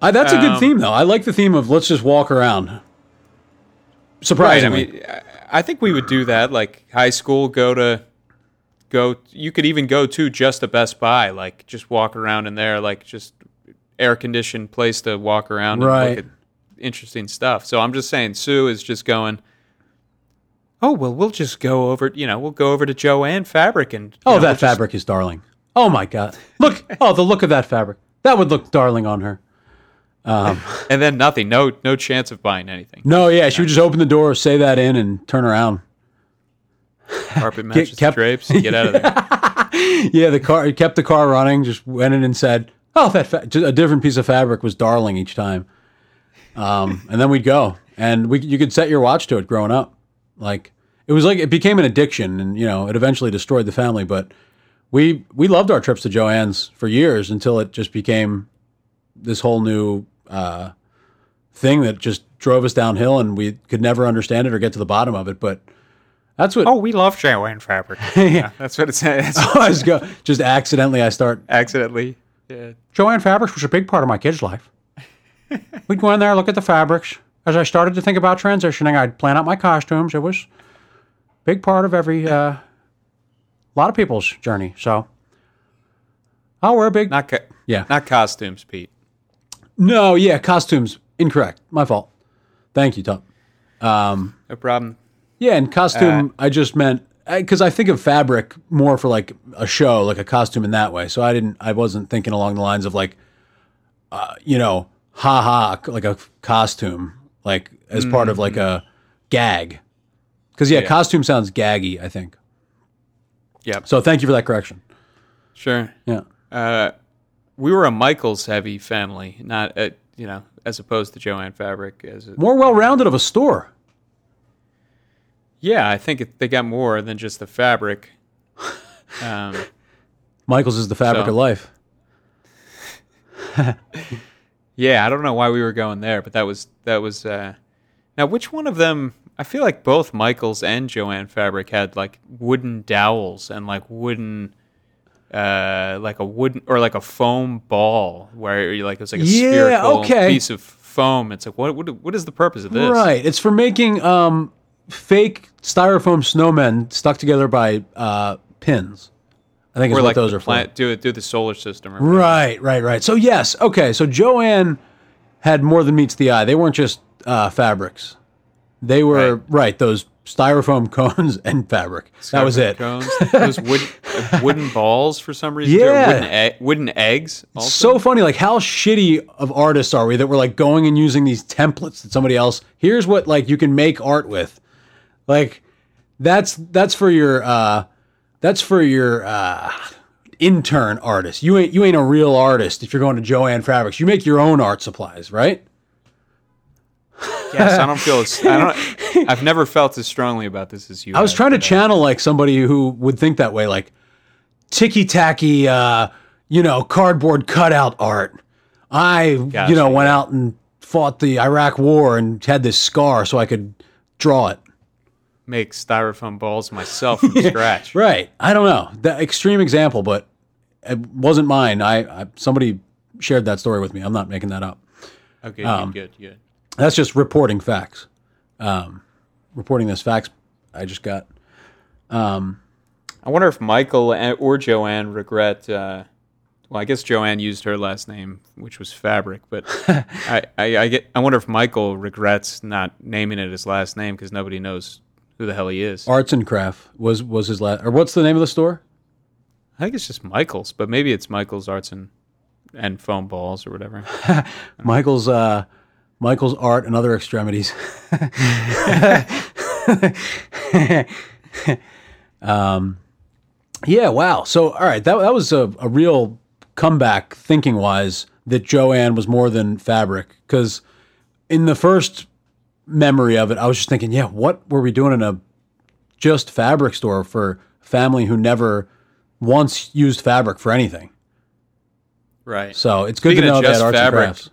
[SPEAKER 3] I, that's a good
[SPEAKER 2] Um,
[SPEAKER 3] theme though. I like the theme of let's just walk around.
[SPEAKER 2] right. I
[SPEAKER 3] Surprisingly,
[SPEAKER 2] mean, I- I think we would do that. Like high school, go to go. You could even go to just a Best Buy, like just walk around in there, like just air conditioned place to walk around and
[SPEAKER 3] Right.
[SPEAKER 2] look at interesting stuff. So I'm just saying, Sue is just going. Oh well, we'll just go over. You know, we'll go over to Joanne Fabric and.
[SPEAKER 3] oh,
[SPEAKER 2] know,
[SPEAKER 3] that
[SPEAKER 2] we'll just-
[SPEAKER 3] fabric is darling. Oh my god, look! Oh, the look of that fabric. That would look darling on her.
[SPEAKER 2] Um, [LAUGHS] and then nothing. No, no chance of buying anything.
[SPEAKER 3] No, yeah, she would just open the door, say that in, and turn around.
[SPEAKER 2] Carpet [LAUGHS] matches,
[SPEAKER 3] kept-
[SPEAKER 2] drapes. Get out of there. [LAUGHS]
[SPEAKER 3] Yeah, the car kept the car running. Just went in and said, "Oh, that fa-, a different piece of fabric was darling each time." Um, and then we'd go, and we you could set your watch to it. Growing up, like it was like it became an addiction, and you know it eventually destroyed the family. But we we loved our trips to Joanne's for years until it just became this whole new uh, thing that just drove us downhill, and we could never understand it or get to the bottom of it. But that's what
[SPEAKER 2] oh, we love Joanne Fabric. [LAUGHS] yeah, that's what it says.
[SPEAKER 3] I was go. Just accidentally, I start
[SPEAKER 2] Accidentally. Yeah.
[SPEAKER 3] Joanne Fabrics was a big part of my kids' life. We'd go in there, look at the fabrics. As I started to think about transitioning, I'd plan out my costumes. It was a big part of every, uh, a lot of people's journey. So, I'll wear a big.
[SPEAKER 2] Not co-
[SPEAKER 3] Yeah.
[SPEAKER 2] Not costumes, Pete.
[SPEAKER 3] No, yeah, costumes. Incorrect. My fault. Thank you, Tom.
[SPEAKER 2] No problem.
[SPEAKER 3] Yeah, and costume, I just meant because I think of fabric more for like a show, like a costume in that way. So I didn't, I wasn't thinking along the lines of like, uh, you know, ha ha, like a costume, like as part of like a gag. Because yeah,
[SPEAKER 2] Yeah.
[SPEAKER 3] costume sounds gaggy. I think.
[SPEAKER 2] Yep.
[SPEAKER 3] So thank you for that correction.
[SPEAKER 2] Sure.
[SPEAKER 3] Yeah.
[SPEAKER 2] Uh, we were a Michaels heavy family, not a, you know, as opposed to Joanne Fabric. As a,
[SPEAKER 3] More well rounded of a store.
[SPEAKER 2] yeah, I think it, they got more than just the fabric. [LAUGHS] Um,
[SPEAKER 3] Michael's is the fabric
[SPEAKER 2] So-
[SPEAKER 3] of life. [LAUGHS]
[SPEAKER 2] yeah, I don't know why we were going there, but that was that was. Uh, now, which one of them? I feel like both Michaels and Joanne Fabric had like wooden dowels and like wooden. Uh, like a wooden or like a foam ball where you like it's like a
[SPEAKER 3] Yeah,
[SPEAKER 2] spherical
[SPEAKER 3] okay.
[SPEAKER 2] piece of foam. It's like what what what is the purpose of this?
[SPEAKER 3] Right. It's for making um, fake styrofoam snowmen stuck together by uh, pins. I think
[SPEAKER 2] Or
[SPEAKER 3] what
[SPEAKER 2] like
[SPEAKER 3] those are for.
[SPEAKER 2] do it do the solar system. Or.
[SPEAKER 3] Right, right, right. So yes, okay. So Joanne had more than meets the eye. They weren't just uh, fabrics. They were
[SPEAKER 2] Right.
[SPEAKER 3] right. Those styrofoam [LAUGHS] cones and fabric. that was it.
[SPEAKER 2] Cones, those wood, [LAUGHS] wooden balls for some reason.
[SPEAKER 3] Yeah.
[SPEAKER 2] wooden, egg, wooden eggs. Also.
[SPEAKER 3] So funny. Like how shitty of artists are we that we're like going and using these templates that somebody else. Here's what like you can make art with. Like that's that's for your uh that's for your uh intern artist. You ain't you ain't a real artist if you're going to Joanne Fabrics. You make your own art supplies, right?
[SPEAKER 2] yes, I don't feel. As, I don't. [LAUGHS] I've never felt as strongly about this as you.
[SPEAKER 3] I was trying to channel like somebody who would think that way, like ticky tacky, uh, you know, cardboard cutout art. I, you know, went out and fought the Iraq War and had this scar so I could draw it.
[SPEAKER 2] Make styrofoam balls myself from [LAUGHS] scratch.
[SPEAKER 3] Right. I don't know. The extreme example, but it wasn't mine. I, I somebody shared that story with me. I'm not making that up.
[SPEAKER 2] Okay,
[SPEAKER 3] Um,
[SPEAKER 2] good, good.
[SPEAKER 3] That's just reporting facts. Um, reporting this facts I just got.
[SPEAKER 2] Um, I wonder if Michael or Joanne regret. Uh, well, I guess Joanne used her last name, which was Fabric, but [LAUGHS] I, I, I get. I wonder if Michael regrets not naming it his last name because nobody knows who the hell he is.
[SPEAKER 3] Arts and Craft was was his last. Or what's the name of the store?
[SPEAKER 2] I think it's just Michael's, but maybe it's Michael's Arts and and foam balls or whatever. [LAUGHS]
[SPEAKER 3] Michael's uh, Michael's art and other extremities. [LAUGHS] um, yeah, wow. So, all right, that that was a, a real comeback thinking wise that Joanne was more than fabric because in the first memory of it, I was just thinking, yeah, what were we doing in a just fabric store for family who never once used fabric for anything?
[SPEAKER 2] Right.
[SPEAKER 3] So it's good
[SPEAKER 2] Speaking
[SPEAKER 3] to know that arts
[SPEAKER 2] fabric,
[SPEAKER 3] and crafts.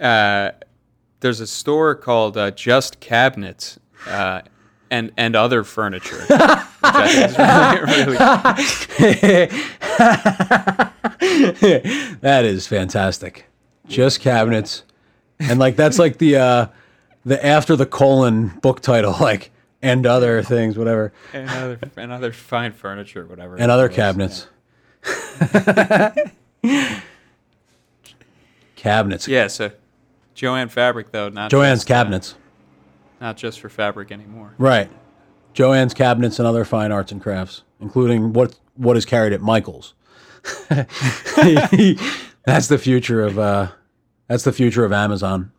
[SPEAKER 2] uh, there's a store called uh, Just Cabinets uh, and and other furniture. which I think is really, [LAUGHS] really [LAUGHS]
[SPEAKER 3] that is fantastic. Just cabinets, and like that's like the uh the after the colon book title, [LAUGHS] like and other things, whatever,
[SPEAKER 2] and other and other fine furniture, whatever.
[SPEAKER 3] and other
[SPEAKER 2] was.
[SPEAKER 3] cabinets. [LAUGHS] cabinets.
[SPEAKER 2] Yeah. So Joanne Fabric though, not
[SPEAKER 3] Joanne's
[SPEAKER 2] just, uh,
[SPEAKER 3] cabinets.
[SPEAKER 2] not just for fabric anymore.
[SPEAKER 3] Right. Joanne's cabinets and other fine arts and crafts, including what what is carried at Michael's. [LAUGHS] that's the future of uh that's the future of Amazon.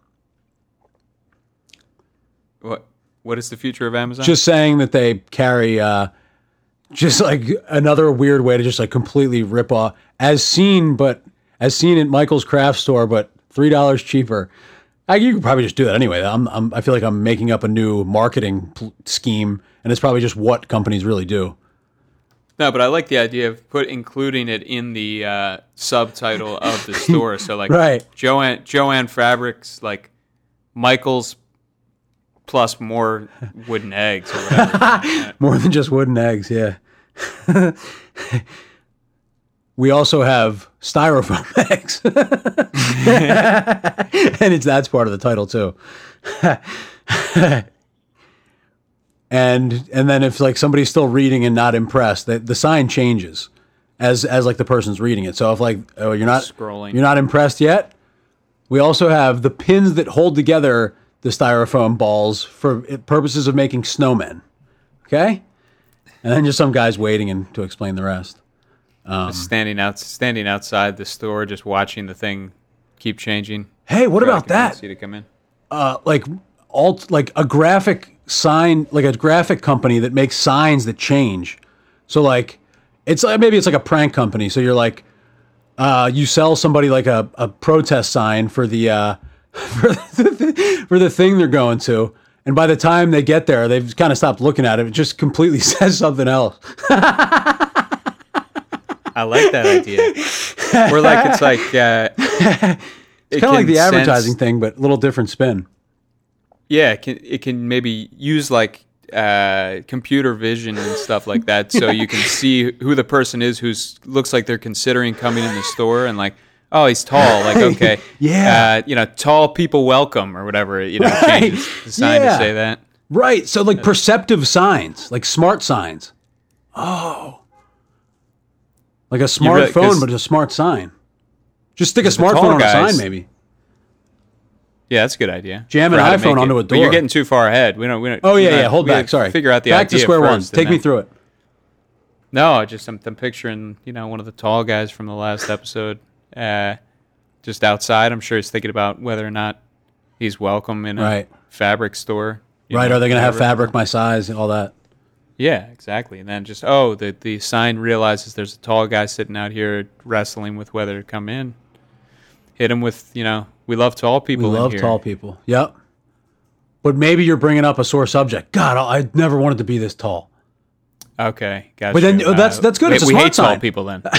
[SPEAKER 2] What What is the future of Amazon?
[SPEAKER 3] just saying that they carry uh just like another weird way to just like completely rip off as seen but as seen at Michael's craft store but three dollars cheaper I, you could probably just do that anyway I'm, I'm I feel like I'm making up a new marketing pl- scheme and it's probably just what companies really do
[SPEAKER 2] No, but I like the idea of put including it in the uh, subtitle of the store. So like [LAUGHS]
[SPEAKER 3] Right.
[SPEAKER 2] Joanne Joanne Fabrics like Michael's plus more wooden eggs or whatever. [LAUGHS]
[SPEAKER 3] more than just wooden eggs yeah [LAUGHS] we also have styrofoam eggs and it's that's part of the title too and and then if like somebody's still reading and not impressed the, the sign changes as as like the person's reading it so if like oh you're not
[SPEAKER 2] Scrolling.
[SPEAKER 3] you're not impressed yet we also have the pins that hold together the styrofoam balls for purposes of making snowmen okay and then just some guys waiting and to explain the rest
[SPEAKER 2] Just standing out standing outside the store just watching the thing keep changing.
[SPEAKER 3] hey what about that
[SPEAKER 2] You to come in.
[SPEAKER 3] uh, like alt like a graphic sign like a graphic company that makes signs that change so like it's like maybe it's like a prank company so you're like uh, you sell somebody like a, a protest sign for the uh, [LAUGHS] for the, for the thing they're going to, and by the time they get there, they've kind of stopped looking at it. It just completely [LAUGHS] says something else.
[SPEAKER 2] I like that idea. We're like it's like uh, [LAUGHS]
[SPEAKER 3] It's kind of like the advertising thing, but a little different spin.
[SPEAKER 2] Yeah, it can, it can maybe use like uh, computer vision and stuff like that, so [LAUGHS] you can see who the person is who's looks like they're considering coming in the store, and like, oh, he's tall, [LAUGHS] like okay,
[SPEAKER 3] Yeah.
[SPEAKER 2] uh, you know, tall people welcome or whatever, you know,
[SPEAKER 3] Right.
[SPEAKER 2] the sign
[SPEAKER 3] Yeah.
[SPEAKER 2] to say that.
[SPEAKER 3] Right. So like perceptive signs, like smart signs. Oh. Like a
[SPEAKER 2] really-
[SPEAKER 3] but a smart sign. Just stick a smartphone on a sign, maybe.
[SPEAKER 2] Yeah, that's a good idea.
[SPEAKER 3] Jam an iPhone onto a
[SPEAKER 2] But you're getting too far ahead. We don't. We don't.
[SPEAKER 3] Oh yeah, yeah. Hold back. Sorry.
[SPEAKER 2] Figure out the
[SPEAKER 3] back to square one. Take me through it.
[SPEAKER 2] No, just I'm, I'm picturing you know one of the tall guys from the last episode, uh, just outside. I'm sure he's thinking about whether or not he's welcome in a
[SPEAKER 3] Right.
[SPEAKER 2] fabric store.
[SPEAKER 3] Right?
[SPEAKER 2] know,
[SPEAKER 3] Are they going to have fabric my size and all that?
[SPEAKER 2] Yeah, exactly. And then just oh, the the sign realizes there's a tall guy sitting out here wrestling with whether to come in. Hit him with you know we love tall
[SPEAKER 3] We
[SPEAKER 2] people. in
[SPEAKER 3] love
[SPEAKER 2] here.
[SPEAKER 3] tall people. Yep. But maybe you're bringing up a sore subject. God, I never wanted to be this tall.
[SPEAKER 2] Okay, gotcha.
[SPEAKER 3] But then, oh, that's- uh, that's good.
[SPEAKER 2] We,
[SPEAKER 3] It's a
[SPEAKER 2] we hate tall people then. [LAUGHS]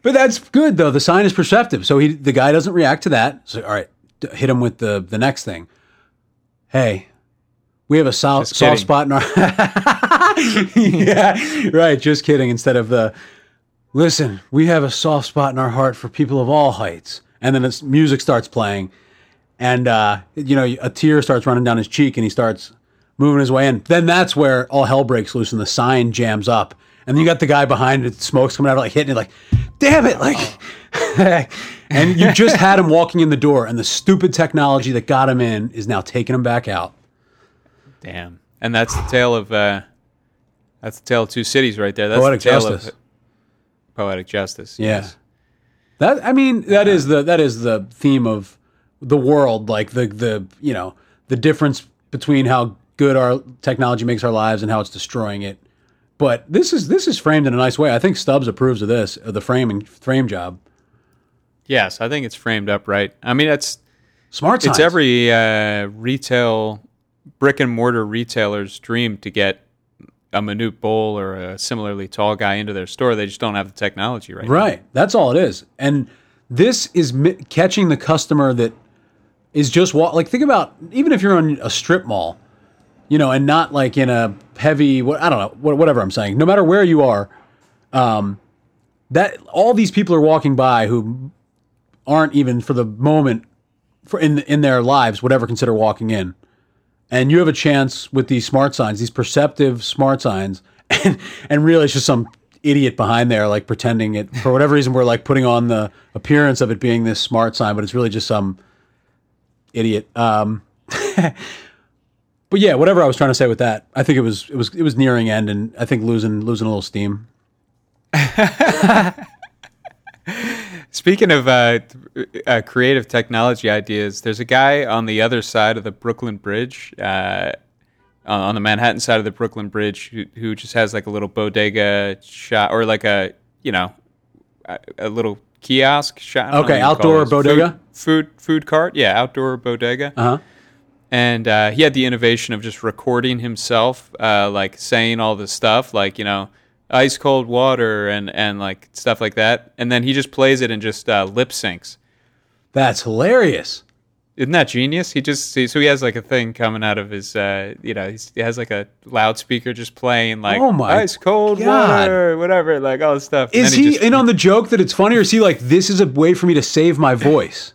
[SPEAKER 3] But that's good though. The sign is perceptive, so he the guy doesn't react to that. So all right, hit him with the the next thing. Hey, we have a so-
[SPEAKER 2] Just
[SPEAKER 3] soft spot in our. [LAUGHS] yeah, right. Just kidding. Instead of the, listen, we have a soft spot in our heart for people of all heights, and then this music starts playing, and uh, you know a tear starts running down his cheek, and he starts moving his way in. Then that's where all hell breaks loose, and the sign jams up. And then you got the guy behind it, smoke's coming out, like hitting it, like, damn it, like, [LAUGHS] and you just had him walking in the door, and the stupid technology that got him in is now taking him back out.
[SPEAKER 2] Damn. And that's the tale of uh that's the tale of two cities right there. That's
[SPEAKER 3] Poetic
[SPEAKER 2] the tale
[SPEAKER 3] justice.
[SPEAKER 2] of poetic justice.
[SPEAKER 3] Yeah.
[SPEAKER 2] yes.
[SPEAKER 3] That I mean, that is the that is the theme of the world, like the the you know the difference between how good our technology makes our lives and how it's destroying it. But this is this is framed in a nice way. I think Stubbs approves of this, of the framing frame job.
[SPEAKER 2] Yes, I think it's framed up right. I mean it's
[SPEAKER 3] Smart signs.
[SPEAKER 2] it's every uh retail brick and mortar retailer's dream to get a Manute Bol or a similarly tall guy into their store. They just don't have the technology right. now.
[SPEAKER 3] Right. That's all it is. And this is mi- catching the customer that is just wa- like think about even if you're on a strip mall, you know, and not like in a heavy what I don't know what, whatever I'm saying. No matter where you are, um, that all these people are walking by who aren't even for the moment for in in their lives would ever consider walking in. And you have a chance with these smart signs, these perceptive smart signs, [LAUGHS] and and really it's just some idiot behind there like pretending it for whatever reason we're like putting on the appearance of it being this smart sign, but it's really just some idiot. Um [LAUGHS] But yeah, whatever I was trying to say with that, I think it was it was it was nearing end, and I think losing losing a little steam. [LAUGHS]
[SPEAKER 2] Speaking of uh, uh, creative technology ideas, there's a guy on the other side of the Brooklyn Bridge, uh, on the Manhattan side of the Brooklyn Bridge, who, who just has like a little bodega shop or like a you know a, a little kiosk shop. I don't know
[SPEAKER 3] Okay,
[SPEAKER 2] what you call
[SPEAKER 3] outdoor bodega?
[SPEAKER 2] food, food food cart. Yeah, outdoor bodega
[SPEAKER 3] Uh huh.
[SPEAKER 2] and uh, he had the innovation of just recording himself, uh, like saying all the stuff, like you know, ice cold water and and like stuff like that, and then he just plays it and just uh, lip syncs.
[SPEAKER 3] That's hilarious.
[SPEAKER 2] Isn't that genius? He just see, so he has like a thing coming out of his, uh, you know, he's, he has like a loudspeaker just playing like
[SPEAKER 3] Oh my
[SPEAKER 2] ice cold
[SPEAKER 3] God.
[SPEAKER 2] water, whatever, like all this stuff.
[SPEAKER 3] Is
[SPEAKER 2] then
[SPEAKER 3] he
[SPEAKER 2] just-
[SPEAKER 3] in on the joke that it's funny, or is he like this is a way for me to save my voice?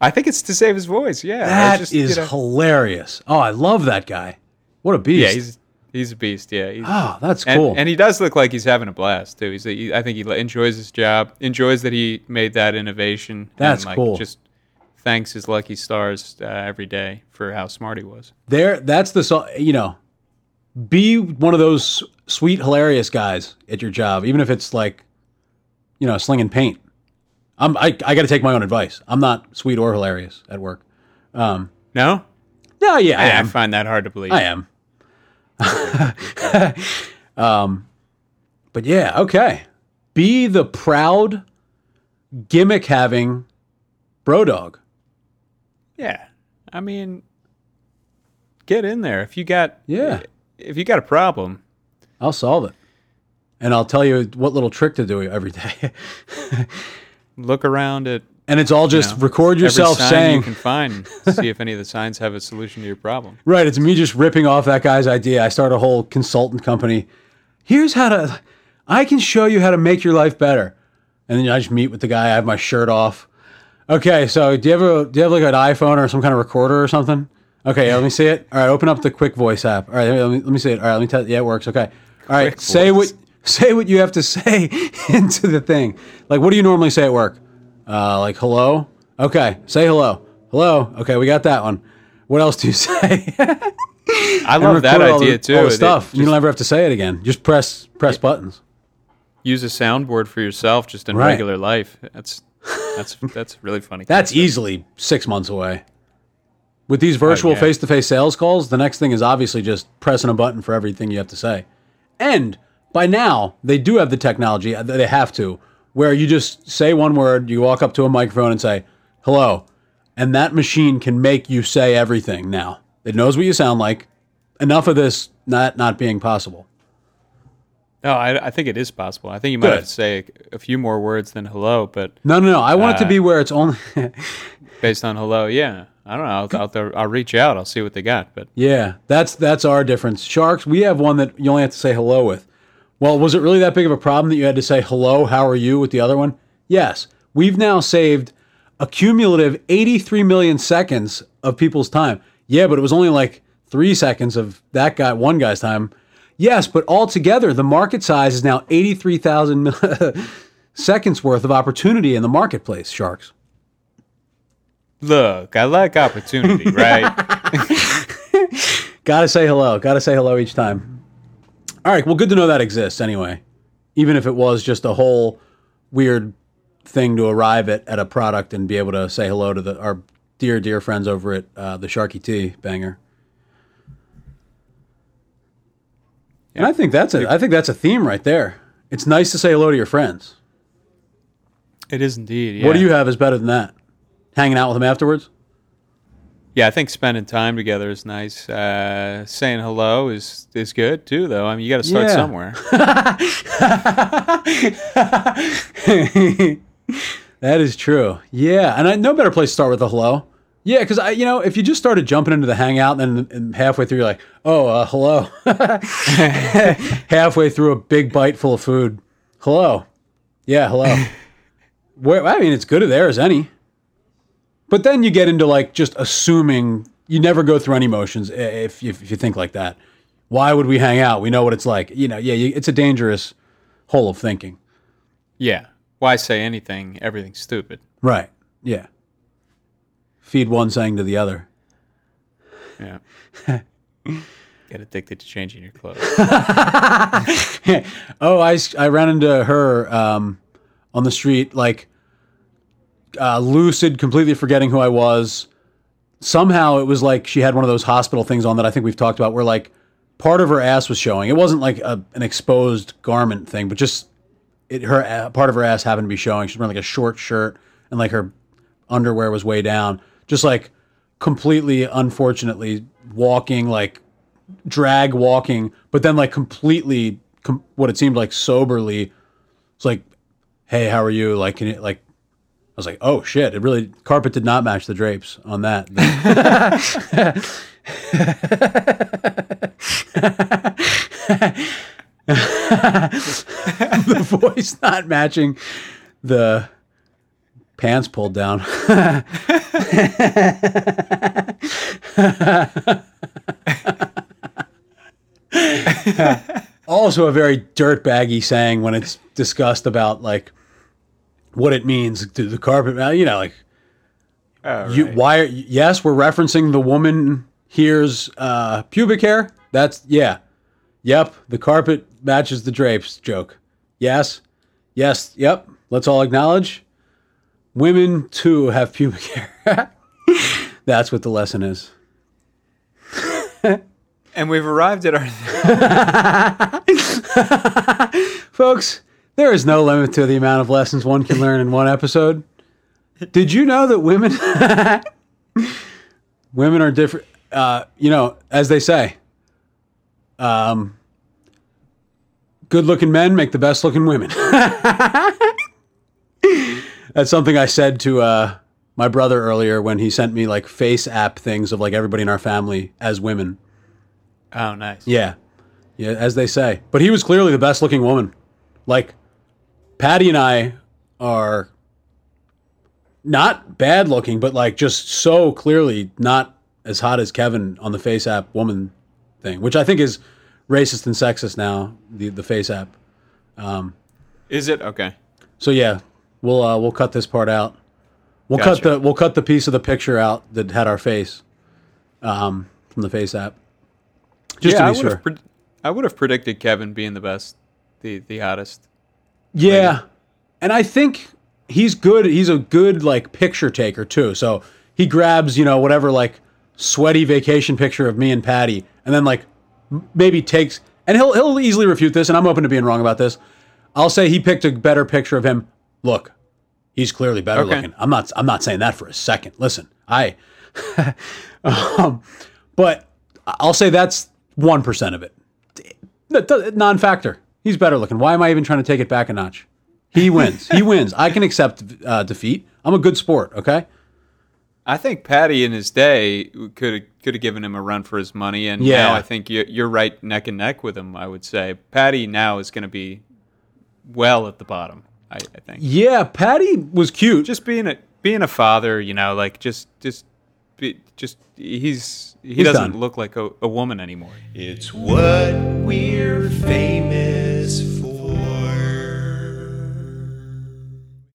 [SPEAKER 2] I think it's to save his voice. Yeah,
[SPEAKER 3] That
[SPEAKER 2] just,
[SPEAKER 3] is
[SPEAKER 2] you know-
[SPEAKER 3] hilarious. Oh, I love that guy. What a beast.
[SPEAKER 2] yeah, he's he's a beast. Yeah, he's,
[SPEAKER 3] oh, that's
[SPEAKER 2] And,
[SPEAKER 3] cool.
[SPEAKER 2] and he does look like he's having a blast too. He's, he, I think he enjoys his job, enjoys that he made that innovation.
[SPEAKER 3] That's
[SPEAKER 2] and, like,
[SPEAKER 3] cool.
[SPEAKER 2] Just thanks his lucky stars uh, every day for how smart he was.
[SPEAKER 3] there, that's the you know, be one of those sweet, hilarious guys at your job, even if it's like, you know, slinging paint. I'm I, I got to take my own advice. I'm not sweet or hilarious at work. Um,
[SPEAKER 2] No,
[SPEAKER 3] no, yeah, I
[SPEAKER 2] I, I find that hard to believe.
[SPEAKER 3] I am. [LAUGHS] um, but yeah, okay. be the proud gimmick having bro dog.
[SPEAKER 2] Yeah. I mean, get in there. If you got
[SPEAKER 3] Yeah.
[SPEAKER 2] if you got a problem,
[SPEAKER 3] I'll solve it. And I'll tell you what little trick to do every day. [LAUGHS]
[SPEAKER 2] look around at
[SPEAKER 3] and it's all just
[SPEAKER 2] you know,
[SPEAKER 3] record yourself
[SPEAKER 2] every sign
[SPEAKER 3] saying
[SPEAKER 2] you can find, see if any of the signs have a solution to your problem. [LAUGHS]
[SPEAKER 3] Right, it's me just ripping off that guy's idea. I start a whole consultant company. Here's how to I can show you how to make your life better. And then I just meet with the guy, I have my shirt off. Okay, so do you have a do you have like an iPhone or some kind of recorder or something? Okay, yeah, let me see it. All right, open up the Quick Voice app. All right, let me, let me see it. All right, let me tell yeah, it works. Okay. All right,
[SPEAKER 2] Quick
[SPEAKER 3] say
[SPEAKER 2] Voice.
[SPEAKER 3] what say what you have to [LAUGHS] say into the thing. Like what do you normally say at work? Uh, like hello? Okay, say hello. Hello. Okay, we got that one. What else do you [LAUGHS] say?
[SPEAKER 2] I love that idea
[SPEAKER 3] the,
[SPEAKER 2] too.
[SPEAKER 3] All the
[SPEAKER 2] It-
[SPEAKER 3] stuff. you don't ever have to say it again. Just press press buttons.
[SPEAKER 2] use a soundboard for yourself just in
[SPEAKER 3] Right.
[SPEAKER 2] regular life. That's that's that's really funny. [LAUGHS]
[SPEAKER 3] That's easily six months away. With these virtual face to face sales calls, the next thing is obviously just pressing a button for everything you have to say. And by now, they do have the technology, uh, they have to, where you just say one word, you walk up to a microphone and say, hello. And that machine can make you say everything now. It knows what you sound like. Enough of this not, not being possible.
[SPEAKER 2] No, I, I think it is possible. I think you might
[SPEAKER 3] Good.
[SPEAKER 2] have to say a few more words than hello, but
[SPEAKER 3] No, no, no. I want it to
[SPEAKER 2] Uh,
[SPEAKER 3] be where it's only. [LAUGHS]
[SPEAKER 2] based on hello, yeah. I don't know. I'll, I'll, I'll reach out. I'll see what they got. But
[SPEAKER 3] Yeah, that's that's our difference. Sharks, we have one that you only have to say hello with. Well, was it really that big of a problem that you had to say hello, how are you with the other one? Yes. We've now saved a cumulative 83 million seconds of people's time. Yeah, but it was only like 3 seconds of that guy one guy's time. Yes, but altogether the market size is now 83,000 [LAUGHS] seconds worth of opportunity in the marketplace, Sharks.
[SPEAKER 2] look, I like opportunity, right? [LAUGHS]
[SPEAKER 3] Gotta say hello. Gotta say hello each time. All right. Well, good to know that exists anyway. Even if it was just a whole weird thing to arrive at, at a product and be able to say hello to the, our dear, dear friends over at uh, the Sharky Tea banger. And I think that's a, I think that's a theme right there. It's nice to say hello to your friends.
[SPEAKER 2] it is indeed. Yeah.
[SPEAKER 3] What do you have is better than that? Hanging out with them afterwards?
[SPEAKER 2] Yeah, I think spending time together is nice. Uh, saying hello is is good too, though. I mean, you got to start
[SPEAKER 3] Yeah.
[SPEAKER 2] somewhere. [LAUGHS]
[SPEAKER 3] that is true. Yeah, and I, no better place to start with a hello. Yeah, because I, you know, if you just started jumping into the hangout and then and halfway through you're like, oh, uh, hello. [LAUGHS] halfway through a big bite full of food, hello. Yeah, hello. [LAUGHS] Where, I mean, it's good there as any. But then you get into like just assuming you never go through any motions i- if if, if you think like that. Why would we hang out? We know what it's like. You know, yeah, you, it's a dangerous hole of thinking.
[SPEAKER 2] Yeah. Why say anything? Everything's stupid.
[SPEAKER 3] Right. Yeah. Feed one saying to the other.
[SPEAKER 2] Yeah. [LAUGHS] Get addicted to changing your clothes. [LAUGHS]
[SPEAKER 3] oh, I, I ran into her um, on the street, like uh, lucid, completely forgetting who I was. Somehow it was like she had one of those hospital things on that I think we've talked about, where like part of her ass was showing. It wasn't like a, an exposed garment thing, but just it, her a- part of her ass happened to be showing. She's wearing like a short shirt and like her underwear was way down. Just like completely, unfortunately, walking like drag walking, but then like completely com- what it seemed like soberly. It's like, hey, how are you? Like, can it like? I was like, oh shit! It really carpet did not match the drapes on that. [LAUGHS] the voice not matching the pants pulled down. also a very dirtbaggy saying when it's discussed about like what it means to the carpet. uh, You know, like you why? Are, yes, we're referencing the woman here's uh, pubic hair. That's yeah, yep. The carpet matches the drapes. Joke. Yes, yes, yep. Let's all acknowledge women too have pubic [LAUGHS] hair. That's what the lesson is.
[SPEAKER 2] and we've arrived at our. [LAUGHS] [LAUGHS]
[SPEAKER 3] Folks, There is no limit to the amount of lessons one can learn in one episode. Did you know that women [LAUGHS] women are different uh, you know, as they say, um good looking men make the best looking women. [LAUGHS] That's something I said to uh, my brother earlier when he sent me like face app things of like everybody in our family as women.
[SPEAKER 2] Oh, nice.
[SPEAKER 3] Yeah. Yeah, as they say. But he was clearly the best looking woman. Like Patty and I are not bad looking, but like just so clearly not as hot as Kevin on the face app woman thing, which I think is racist and sexist now, the the face app.
[SPEAKER 2] Is it okay?
[SPEAKER 3] So yeah, we'll uh, we'll cut this part out. We'll
[SPEAKER 2] Gotcha.
[SPEAKER 3] cut the we'll cut the piece of the picture out that had our face um, from the face app. Just
[SPEAKER 2] yeah, I
[SPEAKER 3] to be
[SPEAKER 2] would
[SPEAKER 3] sure.
[SPEAKER 2] have. I would have predicted Kevin being the best, the the hottest.
[SPEAKER 3] Yeah. And I think he's good. He's a good like picture taker too. So he grabs, you know, whatever like sweaty vacation picture of me and Patty and then like maybe takes and he'll he'll easily refute this and I'm open to being wrong about this. I'll say he picked a better picture of him. Look, he's clearly better
[SPEAKER 2] Okay.
[SPEAKER 3] looking. I'm not I'm not saying that for a second. Listen, I [LAUGHS] um, but I'll say that's 1% of it. Non-factor. He's better looking. Why am I even trying to take it back a notch? He [LAUGHS] wins. he wins. I can accept uh, defeat. I'm a good sport. Okay.
[SPEAKER 2] I think Patty in his day could could have given him a run for his money, and
[SPEAKER 3] Yeah.
[SPEAKER 2] now I think you're, you're right neck and neck with him. I would say Patty now is going to be well at the bottom. I, I think
[SPEAKER 3] Yeah, Patty was cute.
[SPEAKER 2] just being a being a father, you know, like just just be, just he's he
[SPEAKER 3] He's
[SPEAKER 2] doesn't
[SPEAKER 3] done.
[SPEAKER 2] look like a, a woman anymore.
[SPEAKER 1] It's what we're famous